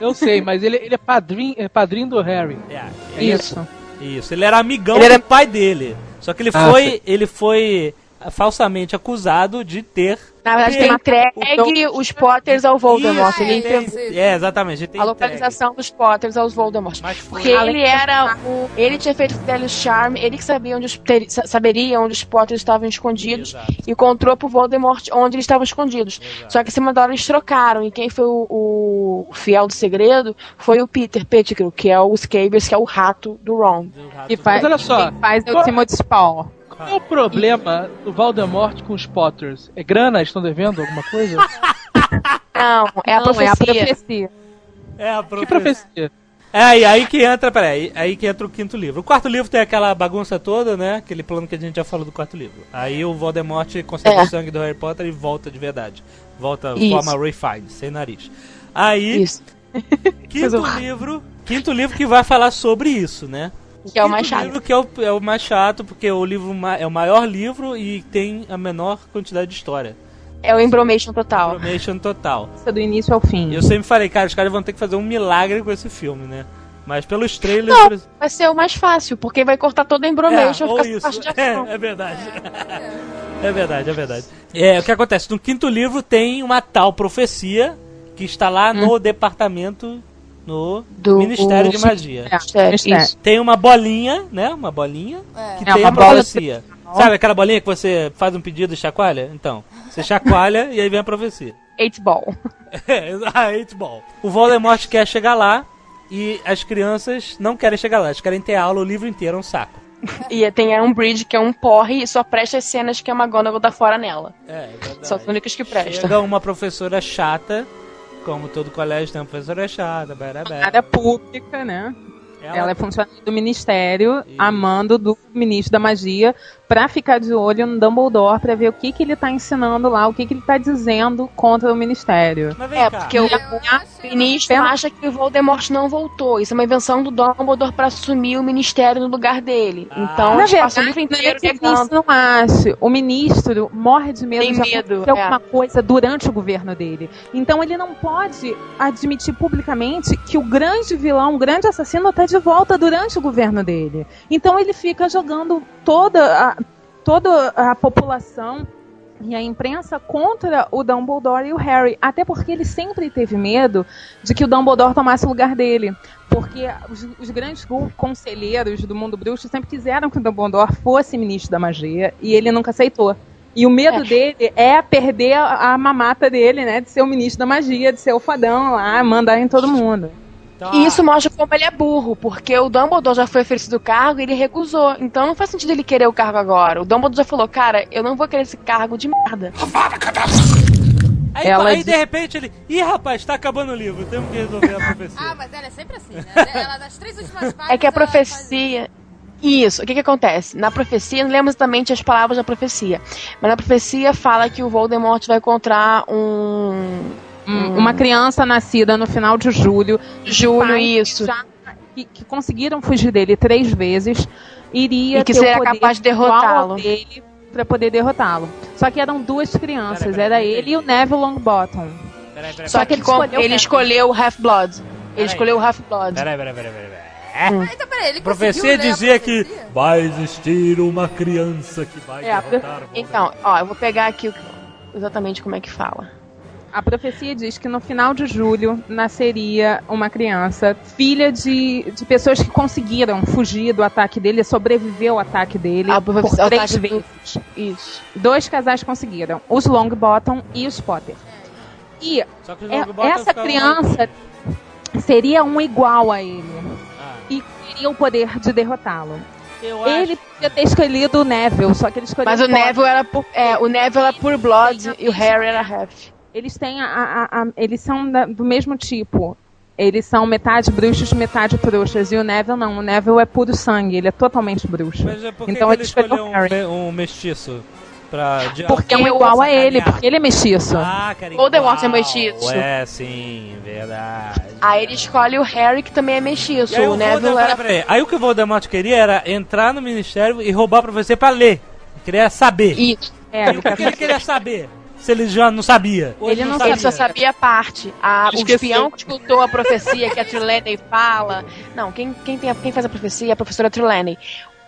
Eu sei, mas ele, ele é, padrinho, é padrinho do Harry. É, Isso. isso, ele era amigão Ele era- do pai dele. Só que ele Ah, foi, sei. ele foi falsamente acusado de ter Na verdade, Tem- entregue os Potters ao Voldemort. Isso, ele é, isso, isso. É, exatamente. ele tem a localização dos Potters aos Voldemort. entregue. Mas Porque ele era o. Ele tinha feito Fidelio Charm, ele que sabia onde os, ter- sa- saberia onde os Potters estavam escondidos Exato. e contou pro Voldemort onde eles estavam escondidos. Exato. Só que em cima da hora eles trocaram. E quem foi o, o fiel do segredo foi o Peter Pettigrew, que é o Scabious, que é o rato do Ron. do rato Que do- faz, Mas olha só, quem faz é o qual- Timothy Spall. Qual é o problema do Voldemort com os Potters? É grana? Estão devendo alguma coisa? Não, é a Não, profecia. é a profecia. É a que profecia. profecia? É, e aí que entra, peraí, aí que entra o quinto livro. O quarto livro tem aquela bagunça toda, né? Aquele plano que a gente já falou do quarto livro. Aí o Voldemort consegue É. o sangue do Harry Potter e volta de verdade. Volta Isso. forma Ray Fiennes, sem nariz. Aí, Isso. quinto livro, quinto livro que vai falar sobre isso, né? Que é o mais chato. livro que é o, é o mais chato, porque o livro é o maior livro e tem a menor quantidade de história. É o embromation total. Information total. Do início ao fim. Eu sempre falei, cara, os caras vão ter que fazer um milagre com esse filme, né? Mas pelos trailers. Não, por- vai ser o mais fácil, porque vai cortar todo o embromation É, ou isso. É, é verdade. É verdade, é verdade. É, o que acontece? No quinto livro tem uma tal profecia que está lá no departamento, no Do- Ministério de Magia. É, Mistério. isso. Tem uma bolinha, né? Uma bolinha É. que É tem uma a bola profecia. Sabe aquela bolinha que você faz um pedido e chacoalha? Então, você chacoalha e aí vem a profecia. Eight ball. É, ah, eight ball. O Voldemort quer chegar lá e as crianças não querem chegar lá. Elas querem ter aula o livro inteiro, é um saco. E tem a Umbridge, que é um porre, e só presta as cenas que a McGonagall dá fora nela. É, é verdade. São as únicas que prestam. Chega uma professora chata, como todo colégio tem uma professora chata, barabá. área pública, né? Ela, Ela é funcionária do ministério, Isso. a mando do ministro da magia, pra ficar de olho no Dumbledore, pra ver o que, que ele tá ensinando lá, o que, que ele tá dizendo contra o ministério. É, cá. porque o Eu achei- ministro acha que o Voldemort não voltou. Isso é uma invenção do Dumbledore pra assumir o ministério no lugar dele. Ah. Então, Na passam o verdade, livro não é inteiro que o negando. ministro não acha. O ministro morre de medo Tem de medo, acontecer é. alguma coisa durante o governo dele. Então ele não pode admitir publicamente que o grande vilão, o grande assassino tá de volta durante o governo dele. Então ele fica jogando toda a, toda a população e a imprensa contra o Dumbledore e o Harry, até porque ele sempre teve medo de que o Dumbledore tomasse o lugar dele, porque os, os grandes conselheiros do mundo bruxo sempre quiseram que o Dumbledore fosse ministro da magia e ele nunca aceitou. E o medo É. dele é perder a, a mamata dele, né, de ser o ministro da magia, de ser o fodão lá, mandar em todo mundo. Então, E isso mostra como ele é burro, porque o Dumbledore já foi oferecido o cargo e ele recusou. Então não faz sentido ele querer o cargo agora. O Dumbledore já falou, cara, eu não vou querer esse cargo de merda. Aí, ela aí diz- de repente ele. Ih, rapaz, tá acabando o livro, temos que resolver a profecia. Ah, mas ela é sempre assim, né? Ela, nas três últimas páginas. É que a profecia. Isso, o que que acontece? Na profecia, não lembro exatamente as palavras da profecia, mas na profecia fala que o Voldemort vai encontrar um. Um- Uma criança nascida no final de julho, Julho, isso. já- que, que conseguiram fugir dele três vezes, iria E que ter o seria poder capaz de derrotá-lo. dele para poder derrotá-lo. Só que eram duas crianças, Peraí, peraí, era ele e o Neville Longbottom. Peraí, peraí, Só que ele escolheu ele o escolheu o Half-Blood. Ele escolheu o Half-Blood. Peraí, peraí, peraí, peraí, peraí. Ah, então peraí, profecia dizia que vai existir uma criança que vai É, derrotar. Então, ó, eu vou pegar aqui exatamente como é que fala. A profecia diz que no final de julho nasceria uma criança, filha de, de pessoas que conseguiram fugir do ataque dele, sobreviveu ao ataque dele A por três ataque do- vezes. Isso. Dois casais conseguiram, os Longbottom e os Potter. E Só que os é- essa criança seria um igual a ele Ah, e teria o poder de derrotá-lo. eu Ele podia ter escolhido o Neville, só que ele escolheu Mas o Potter. Neville era por, é, o Neville era por Blood e o Harry era Half. Eles têm a, a- a- eles são da- do mesmo tipo. Eles são metade bruxos, metade trouxas. E o Neville não. O Neville é puro sangue. Ele é totalmente bruxo. Mas é por que Então que ele ele escolheu um, me- um mestiço? Pra, de, Porque é um igual a ele, porque ele é mestiço. Ah, cara, Voldemort é mestiço. É, sim, verdade. Aí ele escolhe o Harry, que também é. E aí, O o Neville era. peraí, aí o que o Voldemort queria era entrar no ministério e roubar pra você pra ler. Ele queria saber. Isso. É, E o que ele queria saber? Se ele já não sabia. Ou Ele não Ele só sabia a parte. A, o Esqueceu. espião que escutou a profecia que a Trelawney fala. Não, quem, quem, tem a- quem faz a profecia é a professora Trelawney.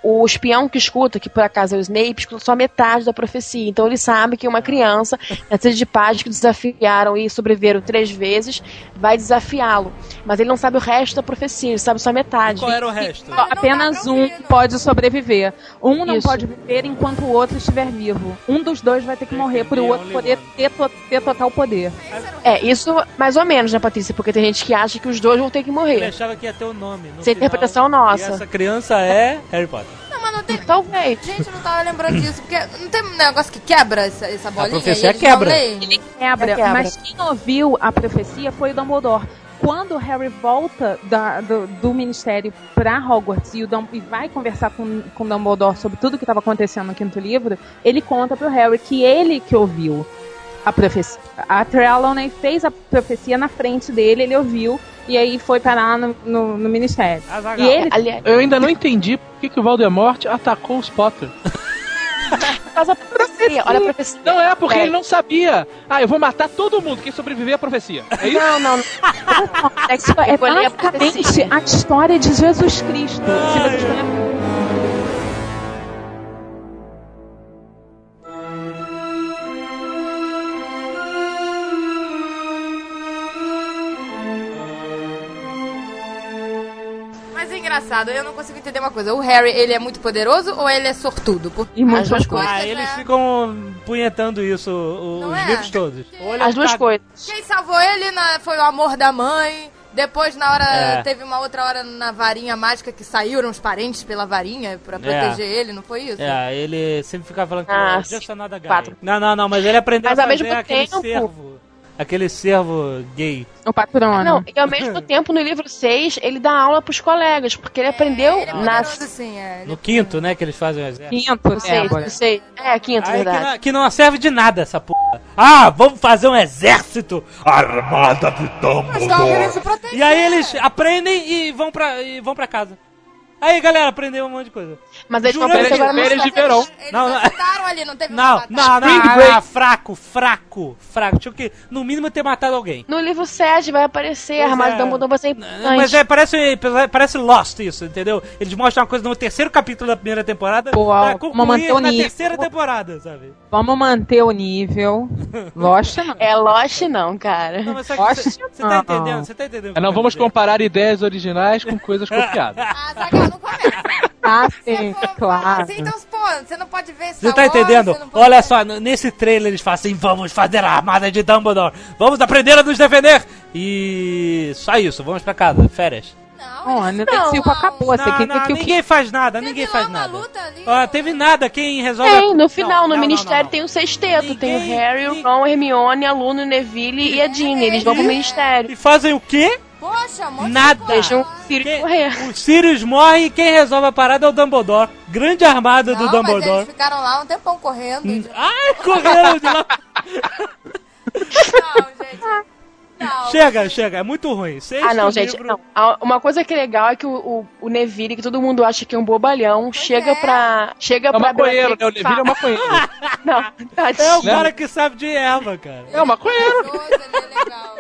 O espião que escuta, que por acaso é o Snape, escuta só metade da profecia. Então ele sabe que uma criança, na série de páginas que desafiaram e sobreviveram três vezes, vai desafiá-lo. Mas ele não sabe o resto da profecia, ele sabe só metade. Qual era o resto? Só apenas um pode sobreviver. Um não Isso. pode viver enquanto o outro estiver vivo. Um dos dois vai ter que morrer para o outro poder ter, to- ter total poder. É, isso mais ou menos, né, Patrícia? Porque tem gente que acha que os dois vão ter que Ele morrer. achava que ia ter o nome. no é final, interpretação E nossa. essa criança é Harry Potter. Não, tem. Talvez. Gente, eu não tava lembrando disso, porque não tem um negócio que quebra essa, essa bolinha? profecia e eles quebra. leem? Quebra, quebra. mas quem ouviu a profecia foi o Dumbledore. Quando o Harry volta da- do, do ministério pra Hogwarts e, o Dum- e vai conversar com, com o Dumbledore sobre tudo que estava acontecendo no quinto livro, ele conta pro Harry que ele que ouviu a profecia. A Trelawney fez a profecia na frente dele, ele ouviu, e aí foi parar no, no, no ministério. E ele Aliás, Eu ainda não entendi por que, que o Voldemort atacou os Potter. por causa da profecia. olha a profecia. Não é porque Peraí. ele não sabia. Ah, eu vou matar todo mundo. Quem sobreviver é a profecia. É isso? Não, não, não. É que É a basicamente profecia. a história de Jesus Cristo. Se engraçado, eu não consigo entender uma coisa. O Harry, ele é muito poderoso ou ele é sortudo? Por... E muitas As duas coisas. Ah, Coisas, eles né? ficam punhetando isso o- Não os é? livros todos. Ele As duas tá- coisas. Quem salvou ele na- foi o amor da mãe. Depois, na hora, É. teve uma outra hora na varinha mágica que saíram os parentes pela varinha pra proteger ele, não foi isso? É, ele sempre ficava falando que Ah, just another guy. Quatro. Não, não, não, mas ele aprendeu Mas a ao fazer mesmo aquele tempo- servo. Aquele servo gay. O patrono. Não, e ao mesmo tempo, no livro 6, ele dá aula pros colegas, porque ele aprendeu Ele é na. poderoso, sim, é. Ele- No quinto, né, que eles fazem o exército. Quinto, No seis, no seis. É, quinto, Aí que verdade. não, que não serve de nada essa porra. Ah, vamos fazer um exército. Armada de tá Dumbledore. proteger. E aí eles aprendem e vão pra, e vão pra casa. Aí, galera, aprendeu um monte de coisa. Mas eles que agora no férias de verão. Eles Não, não. ajudaram ali, não teve uma Não, batalha. não, não, Spring ah, Break. fraco, fraco, fraco. Tinha que, no mínimo, ter matado alguém. No livro 7 vai aparecer, Pois a armada é. Dumbledore Não, importante. Mas é, parece, parece Lost isso, entendeu? Eles mostram uma coisa no terceiro capítulo da primeira temporada Pô, pra vamos concluir manter o na nível. terceira temporada, sabe? Vamos manter o nível. Lost não. É Lost não, cara. Não, mas Lost você tá não. entendendo? Você tá entendendo? o que É, não vamos dizer? comparar ideias originais com coisas copiadas. Ah, Zagal, não começa. Ah, sim, for- claro. Assim, então, pô, você não pode ver Você Star tá Wars, entendendo? você não pode Olha ver- só, nesse trailer eles falam assim: vamos fazer a armada de Dumbledore, vamos aprender a nos defender. E só isso, vamos pra casa, férias. Não, eles- no Texilco não. acabou. Você Não, quer não, que o ninguém faz nada, Teve ninguém faz nada. luta ali, ó. teve nada, quem resolve. Tem, no final, Não, no não, Ministério não, não. tem o sexteto. Tem o Ninguém- Harry, o ninguém- Ron, a Hermione, a Luna, o Neville e a Ginny. Eles vão pro Ministério. E fazem o quê? Poxa, um de Nada. Deixam o Sirius Quem- correr. O Sirius morre e quem resolve a parada é o Dumbledore. Grande armada Não, do mas Dumbledore. eles ficaram lá um tempão correndo. Hum. Ai, correu de lá. Não, gente. Não. Chega, chega, é muito ruim. Sexto Ah, não, gente. livro- Não. Ah, Uma coisa que é legal é que o, o, o Neville, que todo mundo acha que é um bobalhão, chega é. pra. Chega É pra maconheiro, né? O Neville é maconheiro. Não, tadinho. É o Né? cara que sabe de erva, cara. É maconheiro. Gostoso, ele é legal.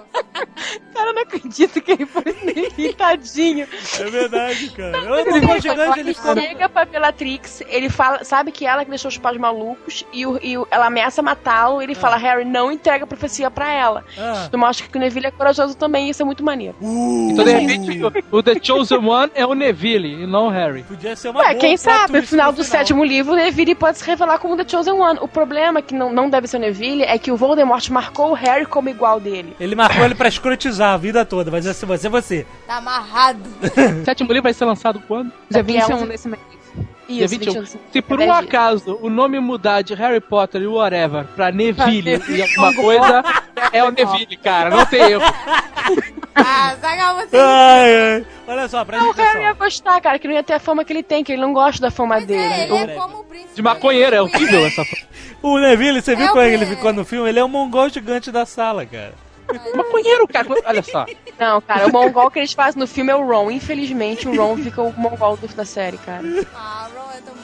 Cara, eu não acredito que ele foi Neville, tadinho. É verdade, cara. Eu não vou gigante, ele Ele ficou. chega pra Bellatrix, ele fala, sabe que ela que deixou os pais malucos e, o, e o- ela ameaça matá-lo. Ele fala, Harry, não entrega a profecia pra ela. Ah. Isso mostra que o Neville é corajoso também, isso é muito maneiro. Então, de repente, o, o The Chosen One é o Neville e não o Harry. Podia ser uma Ué, boa quem sabe, no final do sétimo livro, o Neville pode se revelar como The Chosen One. O problema, que não, não deve ser o Neville, é que o Voldemort marcou o Harry como igual dele. Ele marcou ele pra escrotizar a vida toda, mas se você, você. Tá amarrado. O sétimo livro vai ser lançado quando? Dia Daqui a 21 uns- desse mês. Isso, 21. 21. Se por É um dias. acaso o nome mudar de Harry Potter e whatever pra Neville e alguma coisa, é o Neville, cara. Não tem erro. Ah, Zagal, você. Ai, ai. Olha só, presta Não, o Harry ia gostar, cara, que não ia ter a fama que ele tem, que ele não gosta da fama Pois dele. é, ele é como o príncipe. De maconheiro, é horrível essa O Neville, você viu É como ele ficou no filme? Ele é o mongol gigante da sala, cara. Maconheiro, cara. Olha só. Não, cara, o mongol que eles fazem no filme é o Ron. Infelizmente, o Ron fica o mongol do- da série, cara. Ah, Ron é tão...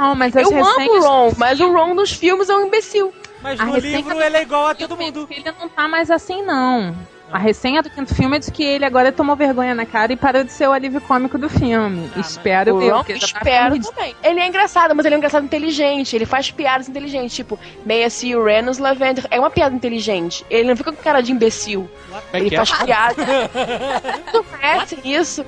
Não, mas as Eu amo o. Ron, mas o Ron dos filmes é um imbecil. Mas A no livro ele é igual a todo O mundo. filho não tá mais assim, não. A resenha do quinto filme é de que ele agora tomou vergonha na cara e parou de ser o alívio cômico do filme. Espero O eu, tá espero também. Ele é engraçado, mas ele é um engraçado inteligente. Ele faz piadas inteligentes, tipo, meia see Uranus Lavender. É uma piada inteligente. Ele não fica com cara de imbecil. Como é Ele que é? faz piada. não conhecem isso?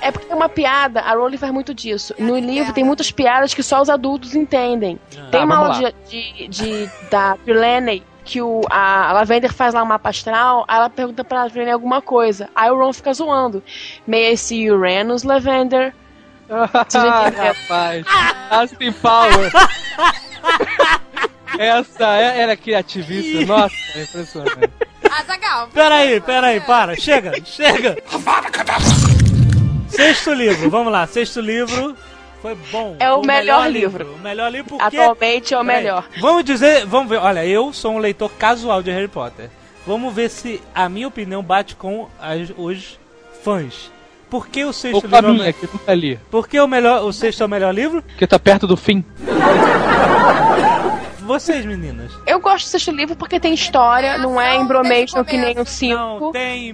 É porque é uma piada, a Rowling faz muito disso. No livro tem muitas piadas que só os adultos entendem. Tem Tá, uma aula de, de, de- da Trelawney que o, a, Lavender faz lá um mapa astral, aí ela pergunta pra Trelawney alguma coisa. Aí o Ron fica zoando. May I see Uranus, Lavender? Ah, rapaz. Austin Power. Essa é, ela é criativista. Nossa, é impressionante. Ah, Zagal. Peraí, peraí, para. Chega, chega. Sexto livro, vamos lá. Sexto livro foi bom. É o Foi melhor livro. O melhor livro porque... Atualmente é o melhor. Vamos dizer, vamos ver. Olha, eu sou um leitor casual de Harry Potter. Vamos ver se a minha opinião bate com as- os fãs. Por que o sexto Ou livro? é o me- que nunca li. Por que o melhor, o sexto é o melhor livro? Porque tá perto do fim. vocês, meninas. Eu gosto do sexto livro porque tem história, não é embromation que nem o Não cinco. tem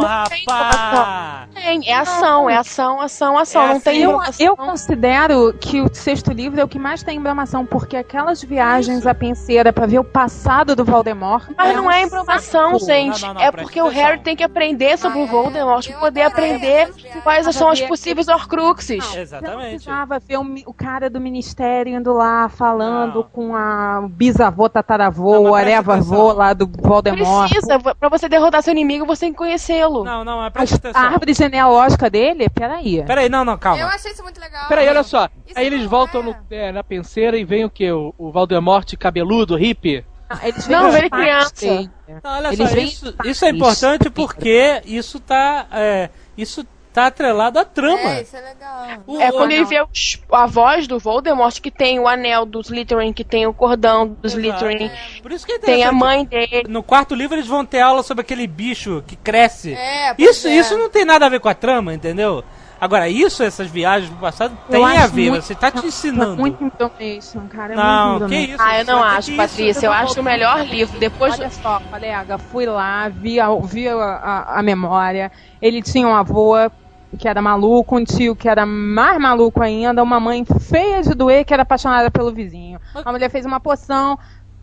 Não tem rapaz! Tem, é ação, é ação, ação, ação. É não tem Eu, embromação. eu considero que o sexto livro é o que mais tem embramação, porque aquelas viagens à penseira pra ver o passado do Voldemort. Mas não um é embromação, saco. gente. Não, não, não, é porque o. Harry tem que aprender sobre o Voldemort pra poder aprender quais são os possíveis Horcruxes. Não Exatamente. precisava ver o, o cara do ministério indo lá falando Não. com a o bisavô, tataravô, Não, o presta whatever atenção. vô lá do Voldemort. Precisa, pra você derrotar seu inimigo, você tem que conhecê-lo. Não, não, mas A, presta a atenção. árvore genealógica dele? Peraí. Peraí, não, não, Eu calma. achei isso muito legal. Peraí, olha só. Isso Aí eles não voltam é. no- é, na penseira e vem o quê? O, o Valdemort cabeludo, hippie? Eles Não, veem os ele pais criança. Não, olha Eles só, isso, isso é importante porque isso tá. É, isso tá atrelado à trama. É, isso é legal. O- É quando ele vê os- a voz do Voldemort, que tem o anel dos Slytherin, que tem o cordão dos. Slytherin, Por isso que é tem a mãe dele. No quarto livro eles vão ter aula sobre aquele bicho que cresce. É, Isso, é. isso não tem nada a ver com a trama, entendeu? Agora, isso, essas viagens pro passado, Eu tem a ver. muito- Você tá te ensinando. Muito information, cara. É Não, muito que isso? Ah, eu não acho, isso? Patrícia. Eu acho o melhor livro. Depois Olha só, colega, fui lá, vi a, vi a, a- a memória. Ele tinha um avô que era maluco, um tio que era mais maluco ainda, uma mãe feia de doer que era apaixonada pelo vizinho. A mulher fez uma poção,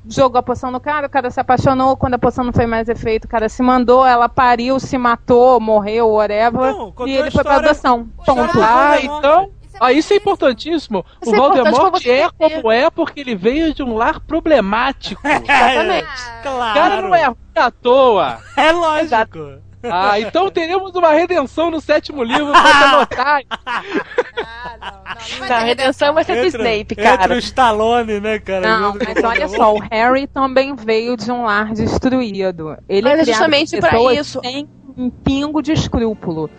jogou a poção no cara, o cara se apaixonou, quando a poção não foi mais efeito, o cara se mandou, ela pariu, se matou, morreu, whatever, Não, e ele foi pra adoção. Ponto. Ah, então. Isso é Ah, isso é importantíssimo. Isso o é Voldemort é como é porque ele veio de um lar problemático. Exatamente. O Claro. cara não é ruim à toa. É lógico. Ah, então teremos uma redenção no sétimo livro pra notar. Ah, não, não, não vai Tá, a redenção vai ser do Snape, cara. o Stallone, né, cara? Não, mas olha só, o Harry também veio de um lar destruído. Ele Mas é é justamente pessoas isso. sem um pingo de escrúpulo.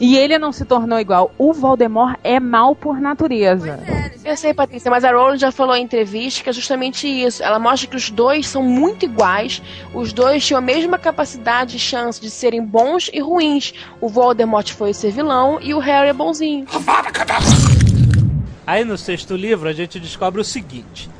E ele não se tornou igual. O Voldemort é mal por natureza. Eu sei, Patrícia, mas a Rowling já falou em entrevista que é justamente isso. Ela mostra que os dois são muito iguais. Os dois tinham a mesma capacidade e chance de serem bons e ruins. O Voldemort foi ser vilão e o Harry é bonzinho. Aí no sexto livro a gente descobre o seguinte: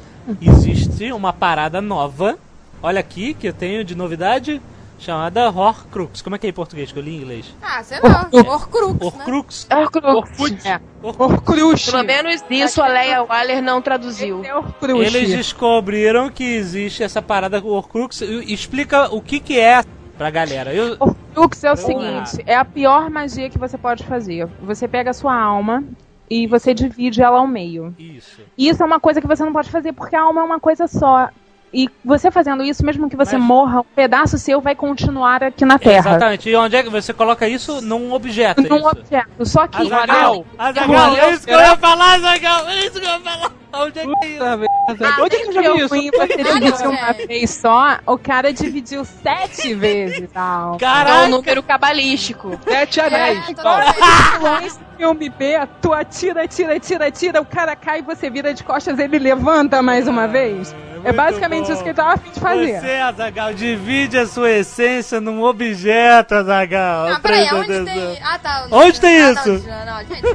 existe uma parada nova. Olha aqui que eu tenho de novidade chamada Horcrux. Como é que é em português? Que eu li em inglês. Ah, sei lá. Horcrux, né? Horcrux. É Horcrux. É. Horcrux. Pelo menos isso a Leia Waller não traduziu. É. Eles descobriram que existe essa parada com Horcrux. Explica o que que é pra galera. Eu, Horcrux é o seguinte: é a pior magia que você pode fazer. Você pega a sua alma e você divide ela ao meio. isso. E isso é uma coisa que você não pode fazer, porque a alma é uma coisa só. E você fazendo isso, mesmo que você Mas- morra, um pedaço seu vai continuar aqui na Terra. Exatamente. E onde é que você coloca isso? Num objeto. é Num isso? objeto. Só que. Azagal. Azagal. Azaghal, É isso que eu ia falar, Azagal. É isso que eu ia falar. Onde é que é isso? Merda. Onde é que eu já vi isso? ruim você uma vez só, o cara dividiu sete vezes a alma. É um Caraca. número cabalístico. Sete anéis. É, filme B, tu atira, atira, atira, atira, o cara cai, você vira de costas, ele levanta mais uma vez. É basicamente bom. isso que ele tava a fim de fazer. Você, Azagal, divide a sua essência num objeto, Azagal. Não, peraí, Presta onde atenção. tem. Ah, tá. Onde tem Ah, isso?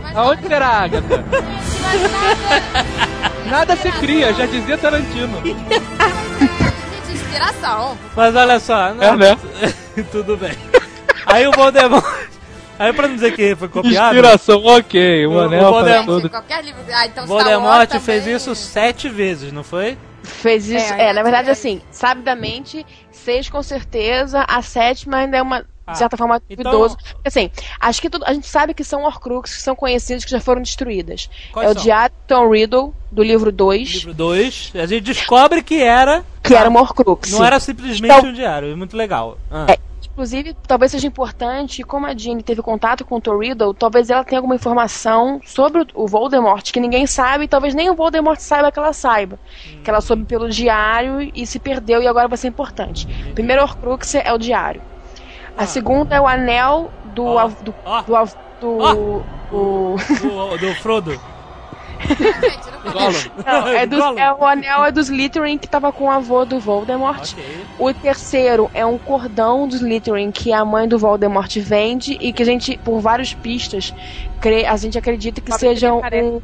Mas Aonde será, Agatha? Nada. Nada se cria, já dizia Tarantino. Gente, inspiração. Mas olha só. não- É, né? Tudo bem. Aí o Voldemort... Aí pra não dizer que foi copiado... Inspiração, ok. O O- anel o Voldemort- tudo. Qualquer livro. Ah, então Voldemort também. fez isso sete vezes, não foi? Fez isso. É, É, na verdade, assim, sabidamente, seis com certeza, a sétima ainda é uma. Ah, De certa forma, então- duvidoso. Porque, Assim, acho que tudo, a gente sabe que são Horcruxes que são conhecidos, que já foram destruídas. Quais é o são? Diário de Tom Riddle, do livro 2, Livro 2. A gente descobre que era... que era uma Horcrux. Não era simplesmente Então- um diário. Muito legal. Ah. É, Inclusive, talvez seja importante, como a Jean teve contato com o Tom Riddle, talvez ela tenha alguma informação sobre o- Voldemort que ninguém sabe, e talvez nem o Voldemort saiba que ela saiba. Que ela soube pelo diário e se perdeu, e agora vai ser importante. Primeiro Horcrux é o diário. A segunda é o anel do. Ó, av- do, ó. do, av- do- do- Do, do Frodo. Gente, não é, do- Gollum. é o anel é dos Slytherin que tava com o avô do Voldemort. Ok. O terceiro é um cordão dos Slytherin que a mãe do Voldemort vende e que a gente, por várias pistas, crê- a gente acredita que Sabe seja ele um,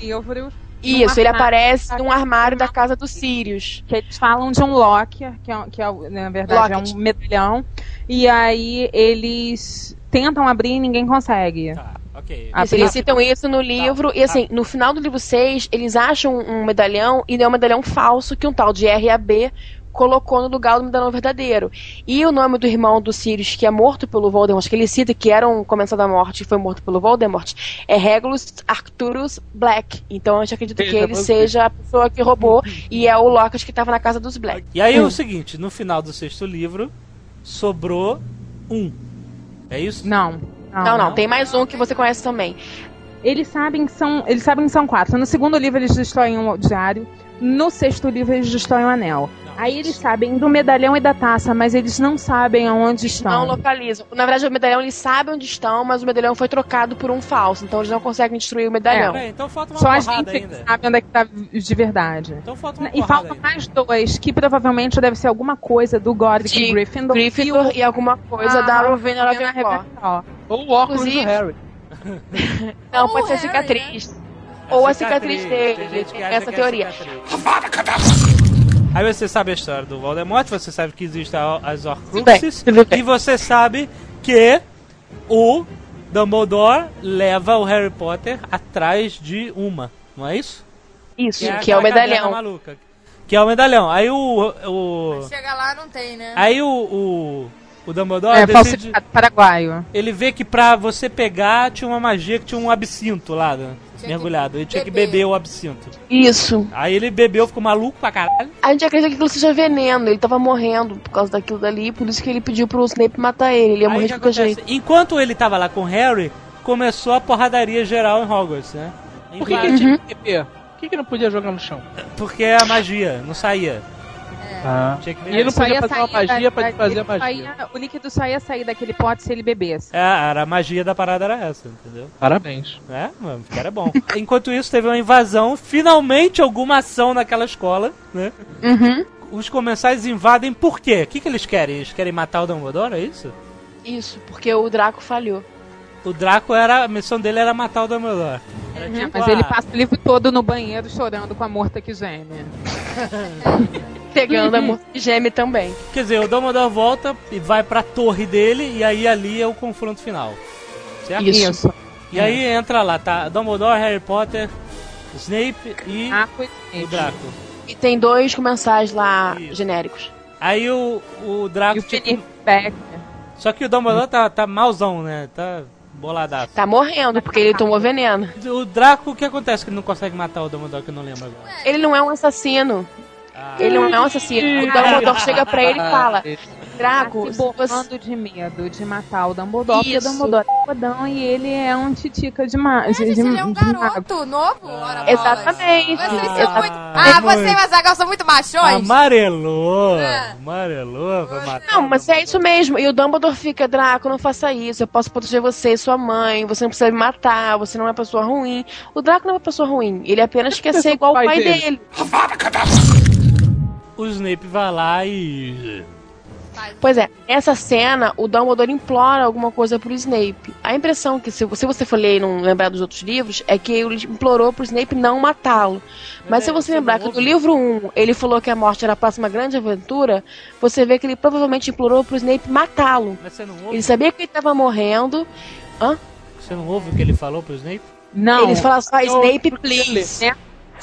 livros. Isso, ele armário aparece da num armário da casa dos Sirius. que eles falam de um Locker, que, é, que é, na verdade Locket. é um medalhão, e aí eles tentam abrir e ninguém consegue. Tá, ok. Ah, eles citam isso no livro, e assim, no final do livro 6, eles acham um medalhão, e é um medalhão falso que um tal de RAB colocou no lugar do medalhão verdadeiro. E o nome do irmão do Sirius, que é morto pelo Voldemort, que ele cita que era um comensal da morte e foi morto pelo Voldemort, é Regulus Arcturus Black. Então a gente acredita que ele seja a pessoa que roubou, e é o Lockhart que estava na casa dos Black. E aí é o seguinte, no final do sexto livro, sobrou um. É isso? Não. Não, não, tem mais um que você conhece também. Eles sabem que são. Eles sabem que são quatro. No segundo livro eles destroem o diário. No sexto livro eles destroem o anel. Aí eles sabem do medalhão e da taça, mas eles não sabem aonde Não estão. localizam. Na verdade, o medalhão eles sabem onde estão, mas o medalhão foi trocado por um falso, então eles não conseguem destruir o medalhão. Peraí, então falta uma Só a gente ainda. sabe onde é que tá de verdade. Então falta uma E ainda. mais dois, que provavelmente deve ser alguma coisa do Godric De Gryffindor. Gryffindor e alguma coisa Ah, da Rowena Ravenclaw. Ou o óculos Inclusive- do Harry. Não, pode ser cicatriz. Ou a cicatriz dele. gente que Tem acha essa que é teoria. Aí você sabe a história do Voldemort, você sabe que existem a- as Horcruxes, e você sabe que o Dumbledore leva o Harry Potter atrás de uma, não é isso? Isso, que é o aquela caverna medalhão. Maluca, que é o medalhão. Aí o... o Chega lá, não tem, né? aí o, o, o Dumbledore É, decide... paraguaio. Ele vê que pra você pegar tinha uma magia que tinha um absinto lá, né, mergulhado. Ele tinha que beber. o absinto. Isso. Aí ele bebeu, ficou maluco pra caralho. A gente acredita que aquilo seja veneno. Ele tava morrendo por causa daquilo dali, por isso que ele pediu pro Snape matar ele. Ele ia Aí morrer de que qualquer acontece? jeito. Enquanto ele tava lá com o Harry, começou a porradaria geral em Hogwarts, né? Por que, que ele tinha que beber? Por que, que não podia jogar no chão? Porque é a magia, não saía. Ah. Tinha que E ele não podia ia fazer uma magia da- pra da- fazer a magia. ia- o líquido só ia sair daquele pote se ele bebesse. É, era a magia da parada era essa, entendeu? Parabéns. É, mano, que era bom. Enquanto isso, teve uma invasão, finalmente alguma ação naquela escola, né? Uhum. Os comensais invadem por quê? O que, que eles querem? Eles querem matar o Dumbledore, é isso? Isso, porque o Draco falhou. O Draco era. A missão dele era matar o Dumbledore. Era tipo Mas a- ele passa o livro todo no banheiro chorando com a morta que geme. Pegando a moça que geme também. Quer dizer, o Dumbledore volta e vai pra torre dele, e aí ali é o confronto final. Certo? Isso. E aí entra lá, tá? Dumbledore, Harry Potter, Snape e Ah, foi o Draco. E tem dois comensais lá Isso. genéricos. Aí o, o Draco. E o tipo, Felipe Becker. Só que o Dumbledore tá, tá malzão, né? Tá boladaço. Tá morrendo, porque ele tomou veneno. O Draco, o que acontece que ele não consegue matar o Dumbledore, que eu não lembro agora? Ele não é um assassino. Ah, Ele não é um assassino. O Dumbledore chega pra ele e fala: Draco, Tá se borrando de medo de matar o Dumbledore, porque o Isso. Dumbledore é fodão e ele é um titica de, ma Mas de, gente, de, ele é um de mago. garoto novo. Ora. Exatamente. Vocês são Exatamente. muito... Ah, você e o Azaghal são muito machões. Amarelou! É. Amarelou pra matar. Não, mas é isso mesmo. E o Dumbledore fica, Draco, não faça isso. Eu posso proteger você e sua mãe. Você não precisa me matar. Você não é uma pessoa ruim. O Draco não é uma pessoa ruim. Ele apenas quer ser igual o pai pai dele. dele. O Snape vai lá e. Pois é, nessa cena, o Dumbledore implora alguma coisa pro Snape. A impressão que, se, se você for ler e não lembrar dos outros livros, é que ele implorou pro Snape não matá-lo. Mas é, se você você lembrar que no livro 1 ele falou que a morte era a próxima grande aventura, você vê que ele provavelmente implorou pro Snape matá-lo. Mas você não ouve? Ele sabia que ele tava morrendo. Você não ouve o que ele falou pro Snape? Não, Ele fala só, Snape, please.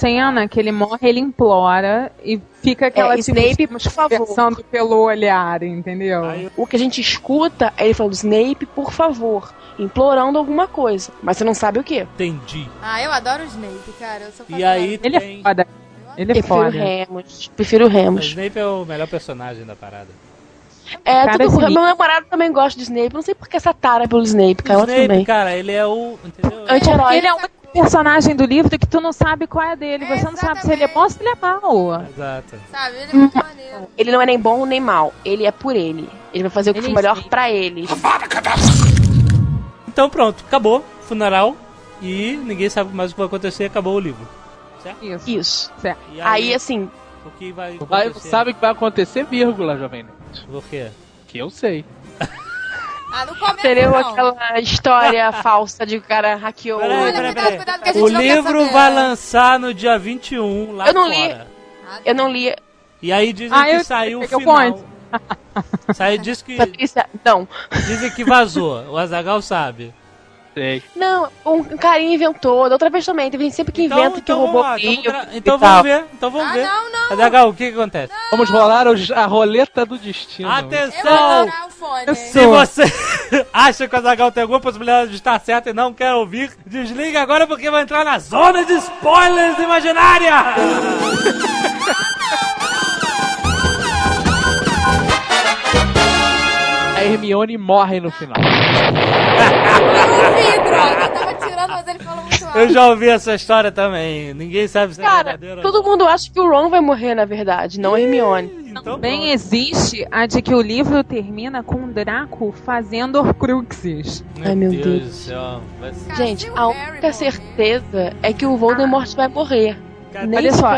Cena que ele morre, ele implora e fica aquela É, Snape, tipo, por favor. conversando pelo olhar, entendeu? O que a gente escuta é ele falando, Snape, por favor, implorando alguma coisa. Mas você não sabe o que. entendi. Ah, eu adoro o Snape, cara. Eu sou E aí Ele é tem. foda. Ele é Prefiro o foda. Remus. Prefiro o O Remus. Snape é o melhor personagem da parada. É, Cara, tudo, esse meu namorado também gosta de Snape. Não sei porque essa tara pelo Snape, O cara. Snape, também. cara, ele é o. Entendeu? Anti-herói. Ele é um personagem do livro que tu não sabe qual é dele. Você não sabe se ele é bom ou se ele é mau. Exato. Sabe, ele é muito maneiro. Ele não é nem bom nem mal. Ele é por ele. Ele vai fazer o que for é melhor pra ele. Então pronto, acabou. Funeral. E ninguém sabe mais o que vai acontecer. Acabou o livro. Isso. Isso. Certo. E Aí, assim, o que vai Vai, acontecer? sabe o que vai acontecer, vírgula, Jovem Nerd. Por quê? Que eu sei. Ah, não Entendeu? não. Aquela história falsa de que o cara hackeou. Peraí, Olha, peraí, cuidado, peraí. cuidado, que a gente O não livro vai lançar no dia 21 lá Eu não li. fora. Eu não li. E aí dizem Ah, que eu- saiu o final. conto. Saiu, diz que, Patrícia, não. dizem que vazou. O Azagal sabe. Sei. Não, um carinha inventou. Da outra vez também. Teve gente sempre que inventa que vamos roubou lá, o então, então vamos ver. Então vamos Ah, ver. não, não. O que, que acontece? Vamos rolar a roleta do destino. Atenção! Se você acha que o Azagal tem alguma possibilidade de estar certo e não quer ouvir, desliga agora porque vai entrar na zona de spoilers imaginária! A Hermione morre no final. Eu ouvi, droga. Eu tava tirando, mas ele falou muito alto. Eu já ouvi essa história também. Ninguém sabe se é Cara, verdadeiro ou todo mundo acha que o Ron vai morrer, na verdade, não a Hermione. Então, Também pronto. existe a de que o livro termina com o Draco fazendo Horcruxes. Ai, meu Deus Deus. do céu. Vai Gente, a única certeza é que o Voldemort vai morrer. Cara, Nem olha só,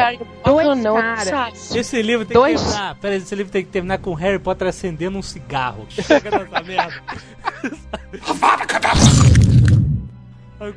dois não, caras. sabe? Esse livro tem Dois- que terminar. Peraí, esse livro tem que terminar com o Harry Potter acendendo um cigarro. Chega dessa merda.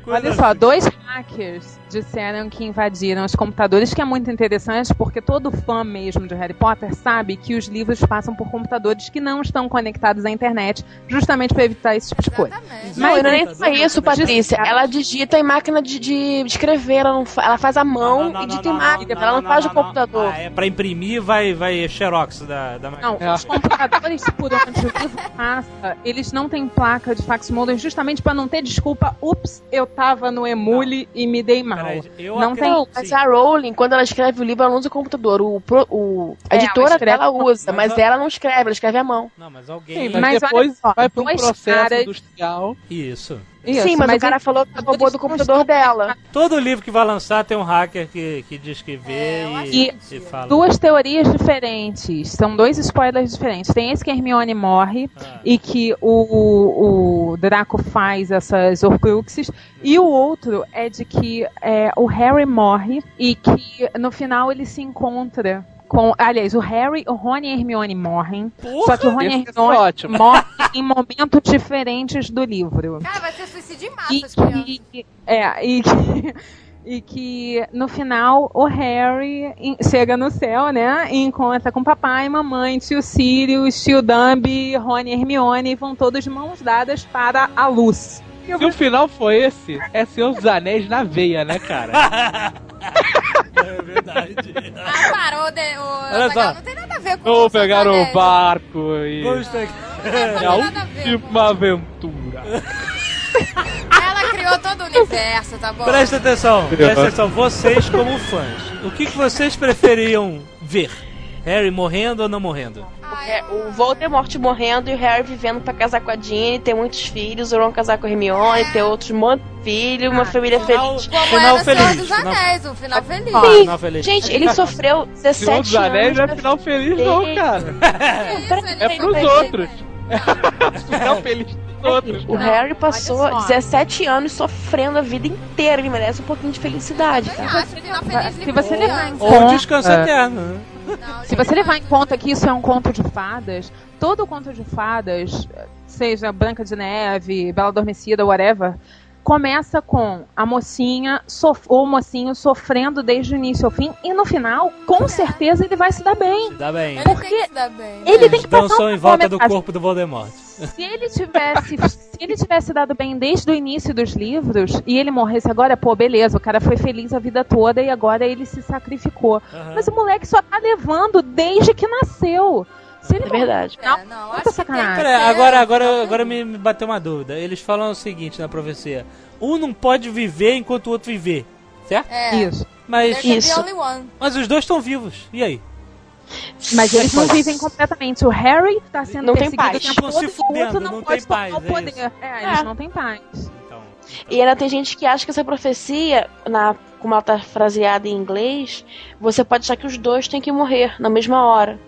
Olha só, assim. dois hackers disseram que invadiram os computadores, que é muito interessante porque todo fã mesmo de Harry Potter sabe que os livros passam por computadores que não estão conectados à internet, justamente para evitar esse tipo de coisa. Exatamente. Não, Mas não é só isso, Patrícia. Ela digita em máquina de, de escrever, ela, não fa- ela faz a mão Não, não, e digita em máquina, não, ela não, não, faz não, o computador. Ah, é pra imprimir, vai, vai xerox da, da máquina. Não, os computadores por onde o livro passa, eles não têm placa de fax modem justamente para não ter desculpa. Ups, eu tava no Emule e me dei mal. Não tem- acredito- Mas sim. a Rowling, quando ela escreve o livro, ela não usa o computador. O, pro- o- a É, ela editora escreve dela usa, mas mas a- ela não escreve, ela escreve à mão. Não, mas alguém. Sim, mas, Mas olha depois só, vai para um processo caras- industrial. Isso. Isso, Sim, mas, o cara falou que roubou do computador dela. Todo livro que vai lançar tem um hacker que, que diz que vê É, e, que- e fala. Duas teorias diferentes. São dois spoilers diferentes. Tem esse que a Hermione morre Ah. e que o, o Draco faz essas Horcruxes. E o outro é de que é, o Harry morre e que no final ele se encontra com. Aliás, o Harry, o Rony e a Hermione morrem. Só que o Rony e é Hermione ótimo. morrem em momentos diferentes do livro. Cara, vai ser suicídio em massa, E é, e que, e que no final o Harry chega no céu, né? E encontra com papai, mamãe, tio Sirius, tio Dumby, Rony e Hermione e vão todos de mãos dadas para a luz. Se o final foi esse, é Senhor dos Anéis na veia, né, cara? É verdade. Ah, parou, de, o Olha só. não tem nada a ver com Ou o Senhor pegar o barco e. Gostei. É a última aventura. Ela criou todo o universo, tá bom? Presta atenção, presta atenção. Vocês, como fãs, o que, que vocês preferiam ver? Harry morrendo ou não morrendo? É, o Voldemort morrendo e o Harry vivendo pra casar com a Ginny, ter muitos filhos, o Ron casar com a Hermione, ter outros monte de filhos, uma família Final, feliz. Como final era o Senhor feliz. dos Final, Anéis, o final feliz. Sim. final feliz. Gente, ele sofreu 17 Senhor dos Anéis anos. não é final feliz, não, cara. Que isso, É pros outros. Final feliz dos outros. O Harry passou olha só. 17 anos sofrendo a vida inteira. Ele merece um pouquinho de felicidade, cara. acho que final feliz Se você levar. Ou conta- descanso É. eterno. Né? Se você levar em conta que isso é um conto de fadas, todo conto de fadas, seja Branca de Neve, Bela Adormecida, whatever, começa com a mocinha sof- ou o mocinho sofrendo desde o início ao fim e no final, com certeza ele vai se dar bem. Se dá bem. Ele Porque tem que se dar bem. Ele né? tem que passar Dançou em volta do corpo do Voldemort. Se ele tivesse, se ele tivesse dado bem desde o início dos livros e ele morresse agora, pô, beleza, o cara foi feliz a vida toda e agora ele se sacrificou. Aham. Mas o moleque só tá levando desde que nasceu. Se ele É verdade. É, não, acho sacanagem. Pera, agora, agora, agora me, me bateu uma dúvida. Eles falam o seguinte na profecia: um não pode viver enquanto o outro viver, certo? É. Isso. Mas, Isso. mas os dois estão vivos. E aí? Mas eles não vivem completamente. O Harry tá sendo Não tem perseguido paz. o tempo Estão todo se e fudendo, não, não pode tem tomar paz, o é poder. isso. É, eles É. não têm paz. Então, E ainda tem gente que acha que essa profecia, na, como ela tá fraseada em inglês, você pode achar que os dois têm que morrer na mesma hora.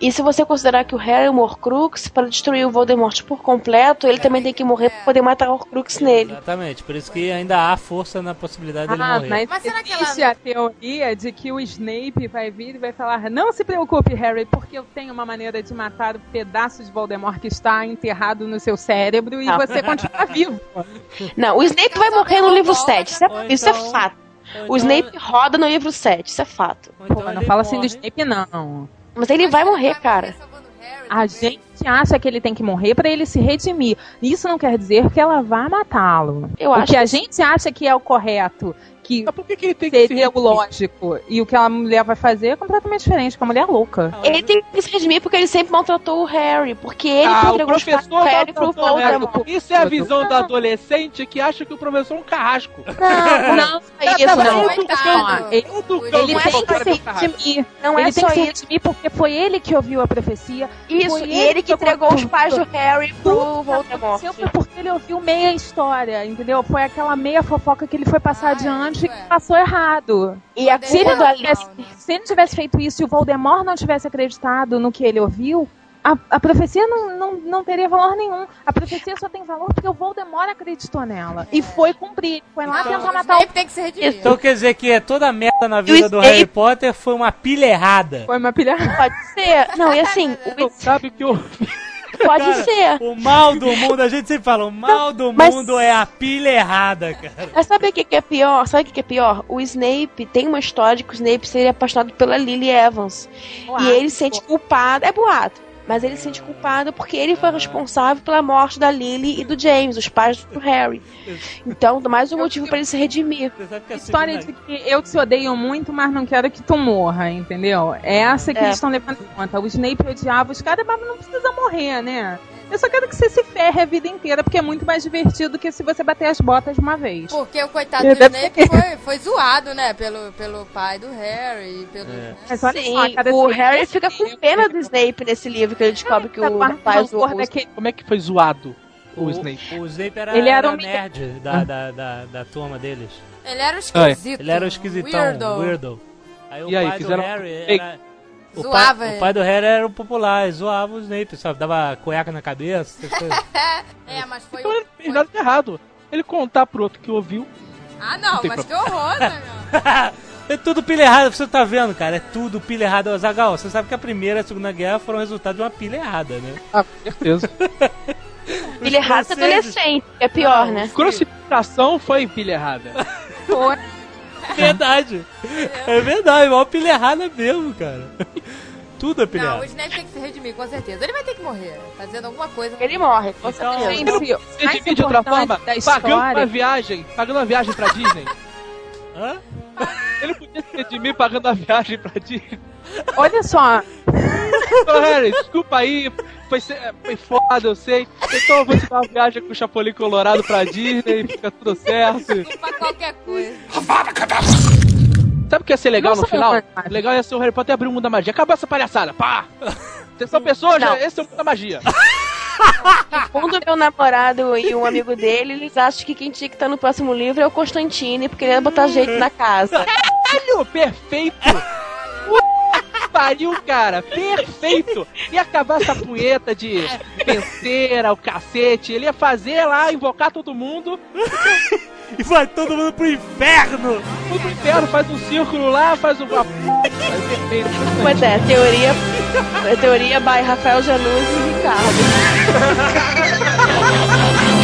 E se você considerar que o Harry é um Horcrux, para destruir o Voldemort por completo, ele também tem que morrer pra poder matar o Horcrux nele. Exatamente, por isso que ainda há força na possibilidade dele Ah, morrer. mas, Mas será que existe ela- a teoria de que o Snape vai vir e vai falar não se preocupe, Harry, porque eu tenho uma maneira de matar o pedaço de Voldemort que está enterrado no seu cérebro e Não. você continua vivo. Não, o Snape vai morrer no livro 7, isso Ou é, isso é então- fato. Ou O então- Snape roda no livro 7, isso é fato. Pô, então mas não fala assim do morre. Snape, não. Mas ele vai morrer, cara. Harry A gente acha que ele tem que morrer pra ele se redimir. Isso não quer dizer que ela vá matá-lo. Eu o acho que que a gente acha que é o correto, que Mas por que, que ele tem que seria o lógico, e o que a mulher vai fazer é completamente diferente, porque a mulher é louca. Ele tem que se redimir porque ele sempre maltratou o Harry. Porque ele Ah, que o entregou os pais do professor Harry pro o Harry. Voldemort. Isso é a visão da adolescente que acha que o professor é um carrasco. Não, não é isso, Tá não. Coitado. Ele- Todo Ele é tem que se redimir. Não ele é tem só que se isso. redimir porque foi ele que ouviu a profecia. Isso, Foi e ele que que entregou os pais do Harry pro Voldemort. foi porque ele ouviu meia história, entendeu? Foi aquela meia fofoca que ele foi passar Ah, adiante é. passou errado. E a Se ele, não tivesse, né? se ele tivesse feito isso e o Voldemort não tivesse acreditado no que ele ouviu, a, a profecia não, não, não teria valor nenhum. A profecia só tem valor porque o Voldemort acreditou nela. E foi cumprir. Foi lá Não, tentar o matar o. Tem que se redimir. Então quer dizer que toda a merda na vida do Snape- Harry Potter foi uma pilha errada. Foi uma pilha. Pode ser. Não, e assim, o- Sabe que eu. pode Cara, ser. O mal do mundo, a gente sempre fala, o mal do Mas- mundo é a pilha errada, cara. Mas sabe o que, que é pior? Sabe o que, que é pior? O Snape tem uma história de que o Snape seria apaixonado pela Lily Evans. E ele se sente culpado. É boato. Mas ele se sente culpado porque ele foi responsável pela morte da Lily e do James, os pais do Harry. Então, mais um motivo pra ele se redimir. A História segunda- de que eu te odeio muito, mas não quero que tu morra, entendeu? É essa que É. eles estão levando em conta. O Snape odiava os caras, mas não precisa morrer, né? Eu só quero que você se ferre a vida inteira, porque é muito mais divertido que se você bater as botas de uma vez. Porque o coitado É, do Snape foi, foi zoado, né? Pelo, pelo pai do Harry. Pelo, É. né? Mas olha Sim, só, cada o Harry fica com pena do Snape nesse livro, que ele descobre que o rapaz do Como é que foi zoado o, O, Snape? o Snape era, Ele era era um nerd da, da, da, da turma deles. Ele era o esquisito. Ele era o esquisitão, Weirdo. weirdo. Aí o E aí, pai do fizeram Harry fake? era... O Zoava pai, o pai do Harry era o popular, zoava o Snape, sabe? Dava cueca na cabeça, essas coisas. É, mas foi. Então ele não fez foi- nada de errado. Ele contar pro outro que ouviu. Ah, não, tem mas que horror, né, meu? É tudo pilha errada, você tá vendo, cara? É tudo pilha errada. Zagal, você sabe que a primeira e a segunda guerra foram resultado de uma pilha errada, né? Ah, com certeza. Raça franceses- adolescente, que é pior, né? Crucificação foi pilha errada. Foi. Verdade. É verdade, uma pilha errada mesmo, cara. Tudo é pilha Não, o. Snape tem que se redimir, com certeza. Ele vai ter que morrer, fazendo alguma coisa. Ele morre, com Então, certeza. Gente, o Você mais divide de outra forma, pagando uma viagem, pagando uma viagem pra Disney. Hã? Ele podia se redimir pagando uma viagem pra Disney. Olha só, Ô, Harry, desculpa aí, foi, se- foi foda, eu sei. Então eu vou te dar uma viagem com o Chapolin Colorado pra Disney, fica tudo certo. Pra qualquer coisa. Sabe o que ia ser legal no Nossa, final? meu pai. Legal ia ser o Harry Potter abrir o mundo da magia. Acabou essa palhaçada, pá! Vocês são pessoas, esse é o mundo da magia. Segundo meu namorado e um amigo dele, eles acham que quem tinha que estar no próximo livro é o Constantine, porque ele ia botar jeito na casa. Caralho, perfeito! pariu, cara! Perfeito! Ia acabar essa punheta de vencer ao cacete. Ele ia fazer lá, invocar todo mundo. e vai todo mundo pro inferno! Todo pro inferno, faz um círculo lá, faz uma. Perfeito. Pois é, teoria. É teoria by Rafael Januzzi e Ricardo.